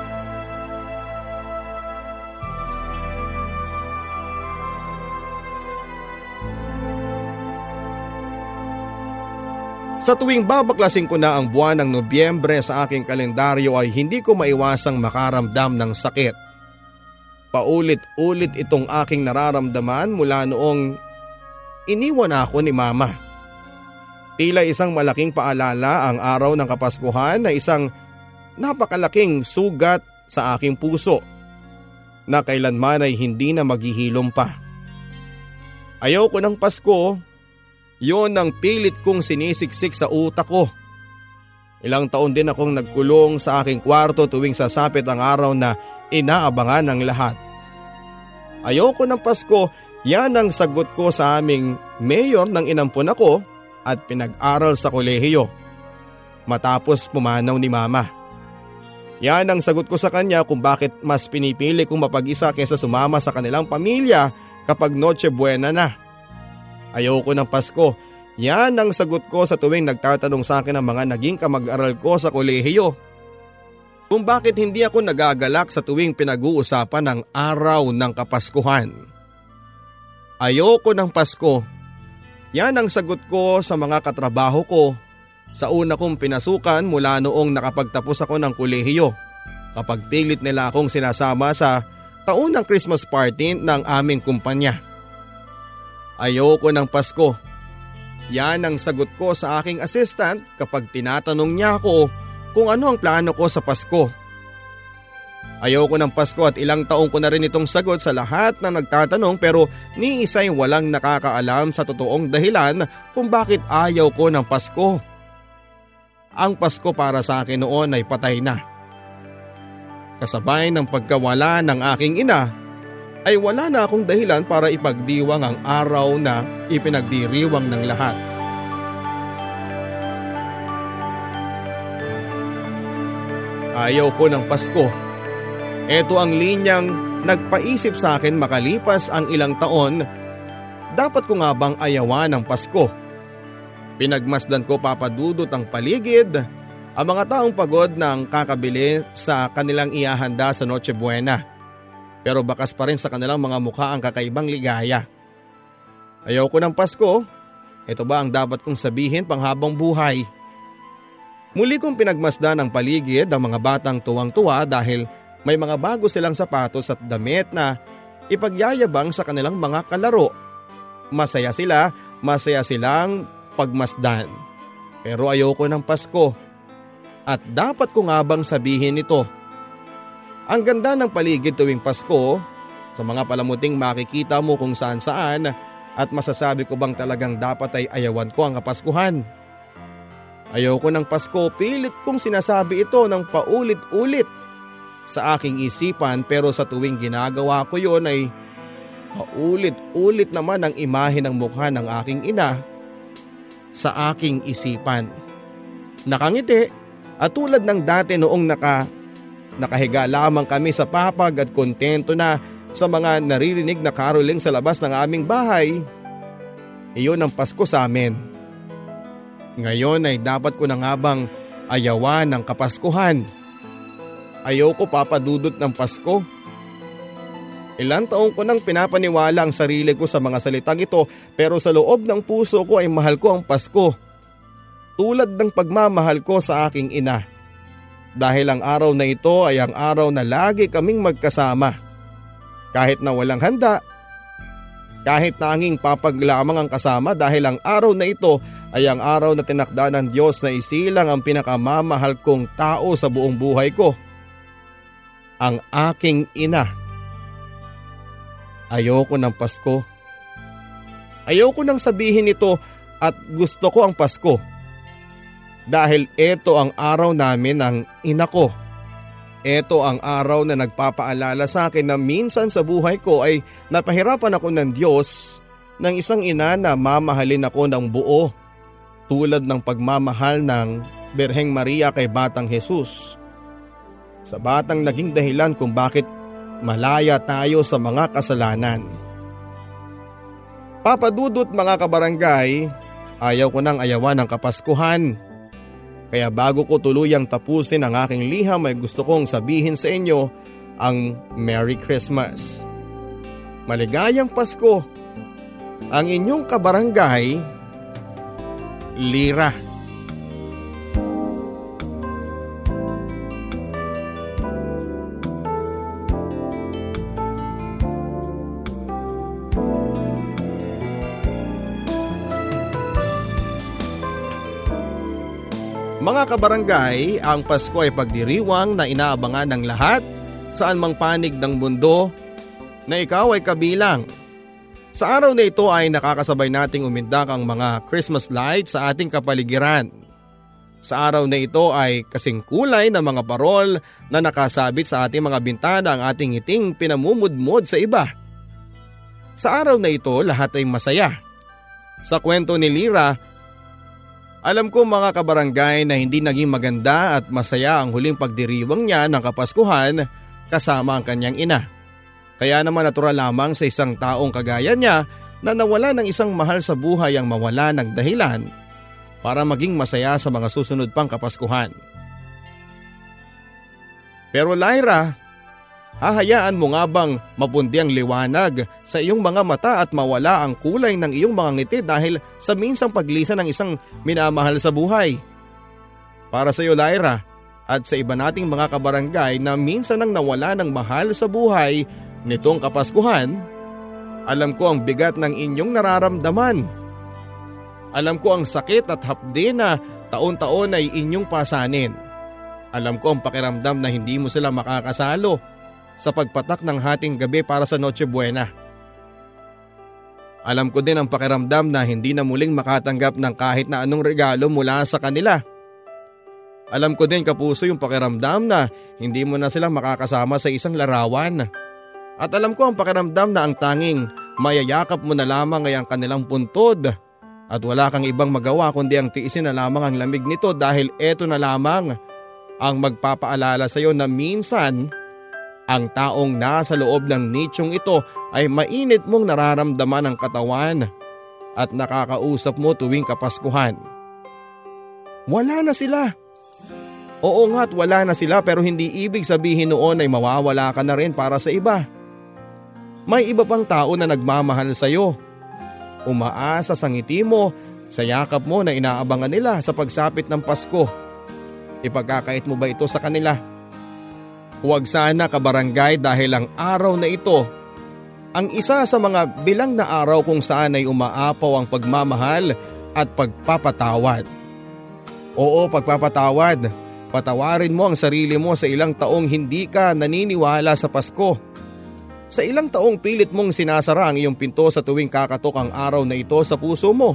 Sa tuwing babaklasin ko na ang buwan ng Nobyembre sa aking kalendaryo ay hindi ko maiwasang makaramdam ng sakit. Paulit-ulit itong aking nararamdaman mula noong iniwan ako ni mama. Tila isang malaking paalala ang araw ng Kapaskuhan na isang napakalaking sugat sa aking puso na kailanman ay hindi na maghihilom pa. Ayaw ko ng Pasko Yon ang pilit kong sinisiksik sa utak ko. Ilang taon din akong nagkulong sa aking kwarto tuwing sasapit ang araw na inaabangan ng lahat. Ayoko ng Pasko, yan ang sagot ko sa aming mayor ng inampon ako at pinag-aral sa kolehiyo. Matapos pumanaw ni mama. Yan ang sagot ko sa kanya kung bakit mas pinipili kong mapag-isa kaysa sumama sa kanilang pamilya kapag Noche Buena na. Ayoko ng Pasko. Yan ang sagot ko sa tuwing nagtatanong sa akin ang mga naging kamag-aral ko sa kolehiyo. Kung bakit hindi ako nagagalak sa tuwing pinag-uusapan ng araw ng Kapaskuhan. Ayoko ng Pasko. Yan ang sagot ko sa mga katrabaho ko sa una kong pinasukan mula noong nakapagtapos ako ng kolehiyo kapag pilit nila akong sinasama sa taunang Christmas party ng aming kumpanya. Ayoko ng Pasko. Yan ang sagot ko sa aking assistant kapag tinatanong niya ako kung ano ang plano ko sa Pasko. Ayoko ng Pasko at ilang taong ko na rin itong sagot sa lahat na nagtatanong pero ni isa'y walang nakakaalam sa totoong dahilan kung bakit ayaw ko ng Pasko. ang Pasko para sa akin noon ay patay na. Kasabay ng pagkawala ng aking ina ay wala na akong dahilan para ipagdiwang ang araw na ipinagdiriwang ng lahat. Ayaw ko ng Pasko. Ito ang linyang nagpaisip sa akin makalipas ang ilang taon, dapat ko nga bang ayawan ng Pasko? Pinagmasdan ko papadudot ang paligid, ang mga taong pagod ng kakabili sa kanilang iahanda sa Noche Buena. Pero bakas pa rin sa kanilang mga mukha ang kakaibang ligaya. Ayaw ko ng Pasko, ito ba ang dapat kong sabihin panghabang buhay? Muli kong pinagmasdan ang paligid ang mga batang tuwang-tuwa dahil may mga bago silang sapatos at damit na ipagyayabang sa kanilang mga kalaro. Masaya sila, masaya silang pagmasdan. Pero ayoko ng Pasko. At dapat ko nga bang sabihin ito? Ang ganda ng paligid tuwing Pasko, sa mga palamuting makikita mo kung saan saan at masasabi ko bang talagang dapat ay ayawan ko ang kapaskuhan. Ayoko ng Pasko, pilit kong sinasabi ito ng paulit-ulit sa aking isipan pero sa tuwing ginagawa ko yon ay paulit-ulit naman ang imahe ng mukha ng aking ina sa aking isipan. Nakangiti at tulad ng dati noong naka, nakahiga lamang kami sa papag at kontento na sa mga naririnig na caroling sa labas ng aming bahay. Iyon ang Pasko sa amin. Ngayon ay dapat ko na nga bang ayawan ng kapaskuhan. Ayoko papadudot ng Pasko. Ilang taong ko nang pinapaniwala ang sarili ko sa mga salitang ito pero sa loob ng puso ko ay mahal ko ang Pasko. Tulad ng pagmamahal ko sa aking ina. Dahil ang araw na ito ay ang araw na lagi kaming magkasama. Kahit na walang handa, kahit na anging papaglamang ang kasama dahil ang araw na ito ay ang araw na tinakda ng Diyos na isilang ang pinakamamahal kong tao sa buong buhay ko. Ang aking ina. Ayoko ng Pasko. Ayoko nang sabihin ito at gusto ko ang Pasko. Dahil ito ang araw namin ng ina ko. Ito ang araw na nagpapaalala sa akin na minsan sa buhay ko ay napahirapan ako ng Diyos ng isang ina na mamahalin ako ng buo tulad ng pagmamahal ng Berheng Maria kay Batang Jesus. Sa batang naging dahilan kung bakit malaya tayo sa mga kasalanan. Papadudot mga kabarangay, ayaw ko nang ayawan ng kapaskuhan. Kaya bago ko tuluyang tapusin ang aking liham ay gusto kong sabihin sa inyo ang Merry Christmas. Maligayang Pasko! Ang inyong kabarangay lira. Mga kabarangay, ang Pasko ay pagdiriwang na inaabangan ng lahat saan mang panig ng mundo na ikaw ay kabilang sa araw na ito ay nakakasabay nating umindak ang mga Christmas lights sa ating kapaligiran. Sa araw na ito ay kasing kulay ng mga parol na nakasabit sa ating mga bintana ang ating ngiting pinamumudmod sa iba. Sa araw na ito lahat ay masaya. Sa kwento ni Lira, alam ko mga kabarangay na hindi naging maganda at masaya ang huling pagdiriwang niya ng Kapaskuhan kasama ang kanyang ina. Kaya naman natural lamang sa isang taong kagaya niya na nawala ng isang mahal sa buhay ang mawala ng dahilan para maging masaya sa mga susunod pang kapaskuhan. Pero Lyra, hahayaan mo nga bang mapundi ang liwanag sa iyong mga mata at mawala ang kulay ng iyong mga ngiti dahil sa minsang paglisan ng isang minamahal sa buhay? Para sa iyo Lyra at sa iba nating mga kabarangay na minsan nang nawala ng mahal sa buhay nitong Kapaskuhan, alam ko ang bigat ng inyong nararamdaman. Alam ko ang sakit at hapdi na taon-taon ay inyong pasanin. Alam ko ang pakiramdam na hindi mo sila makakasalo sa pagpatak ng hating gabi para sa Noche Buena. Alam ko din ang pakiramdam na hindi na muling makatanggap ng kahit na anong regalo mula sa kanila. Alam ko din kapuso yung pakiramdam na hindi mo na sila makakasama sa isang larawan. At alam ko ang pakiramdam na ang tanging mayayakap mo na lamang ay ang kanilang puntod. At wala kang ibang magawa kundi ang tiisin na lamang ang lamig nito dahil eto na lamang ang magpapaalala sa iyo na minsan ang taong nasa loob ng nichong ito ay mainit mong nararamdaman ang katawan at nakakausap mo tuwing kapaskuhan. Wala na sila. Oo nga't wala na sila pero hindi ibig sabihin noon ay mawawala ka na rin para sa iba. May iba pang tao na nagmamahal sa iyo. Umaasa sa ngiti mo, sa yakap mo na inaabangan nila sa pagsapit ng Pasko. Ipagkakait mo ba ito sa kanila? Huwag sana kabarangay dahil ang araw na ito ang isa sa mga bilang na araw kung saan ay umaapaw ang pagmamahal at pagpapatawad. Oo, pagpapatawad Patawarin mo ang sarili mo sa ilang taong hindi ka naniniwala sa Pasko. Sa ilang taong pilit mong sinasara ang iyong pinto sa tuwing kakatok ang araw na ito sa puso mo.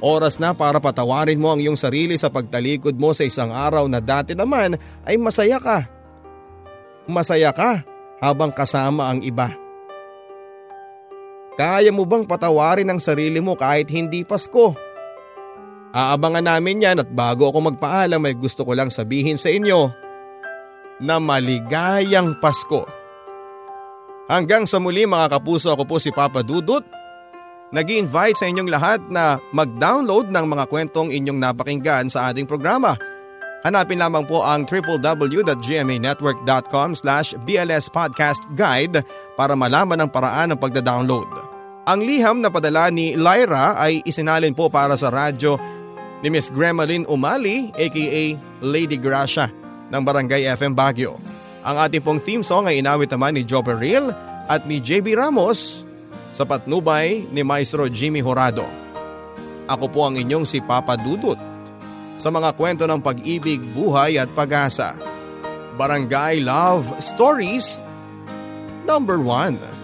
Oras na para patawarin mo ang iyong sarili sa pagtalikod mo sa isang araw na dati naman ay masaya ka. Masaya ka habang kasama ang iba. Kaya mo bang patawarin ang sarili mo kahit hindi Pasko? Aabangan namin yan at bago ako magpaalam ay gusto ko lang sabihin sa inyo na maligayang Pasko. Hanggang sa muli mga kapuso ako po si Papa Dudut. nag invite sa inyong lahat na mag-download ng mga kwentong inyong napakinggan sa ating programa. Hanapin lamang po ang www.gmanetwork.com slash BLS Podcast Guide para malaman ang paraan ng pagda-download. Ang liham na padala ni Lyra ay isinalin po para sa radyo ni Miss Gremlin Umali aka Lady Gracia ng Barangay FM Baguio. Ang ating pong theme song ay inawit naman ni Joe Peril at ni JB Ramos sa patnubay ni Maestro Jimmy Horado. Ako po ang inyong si Papa Dudut sa mga kwento ng pag-ibig, buhay at pag-asa. Barangay Love Stories Number 1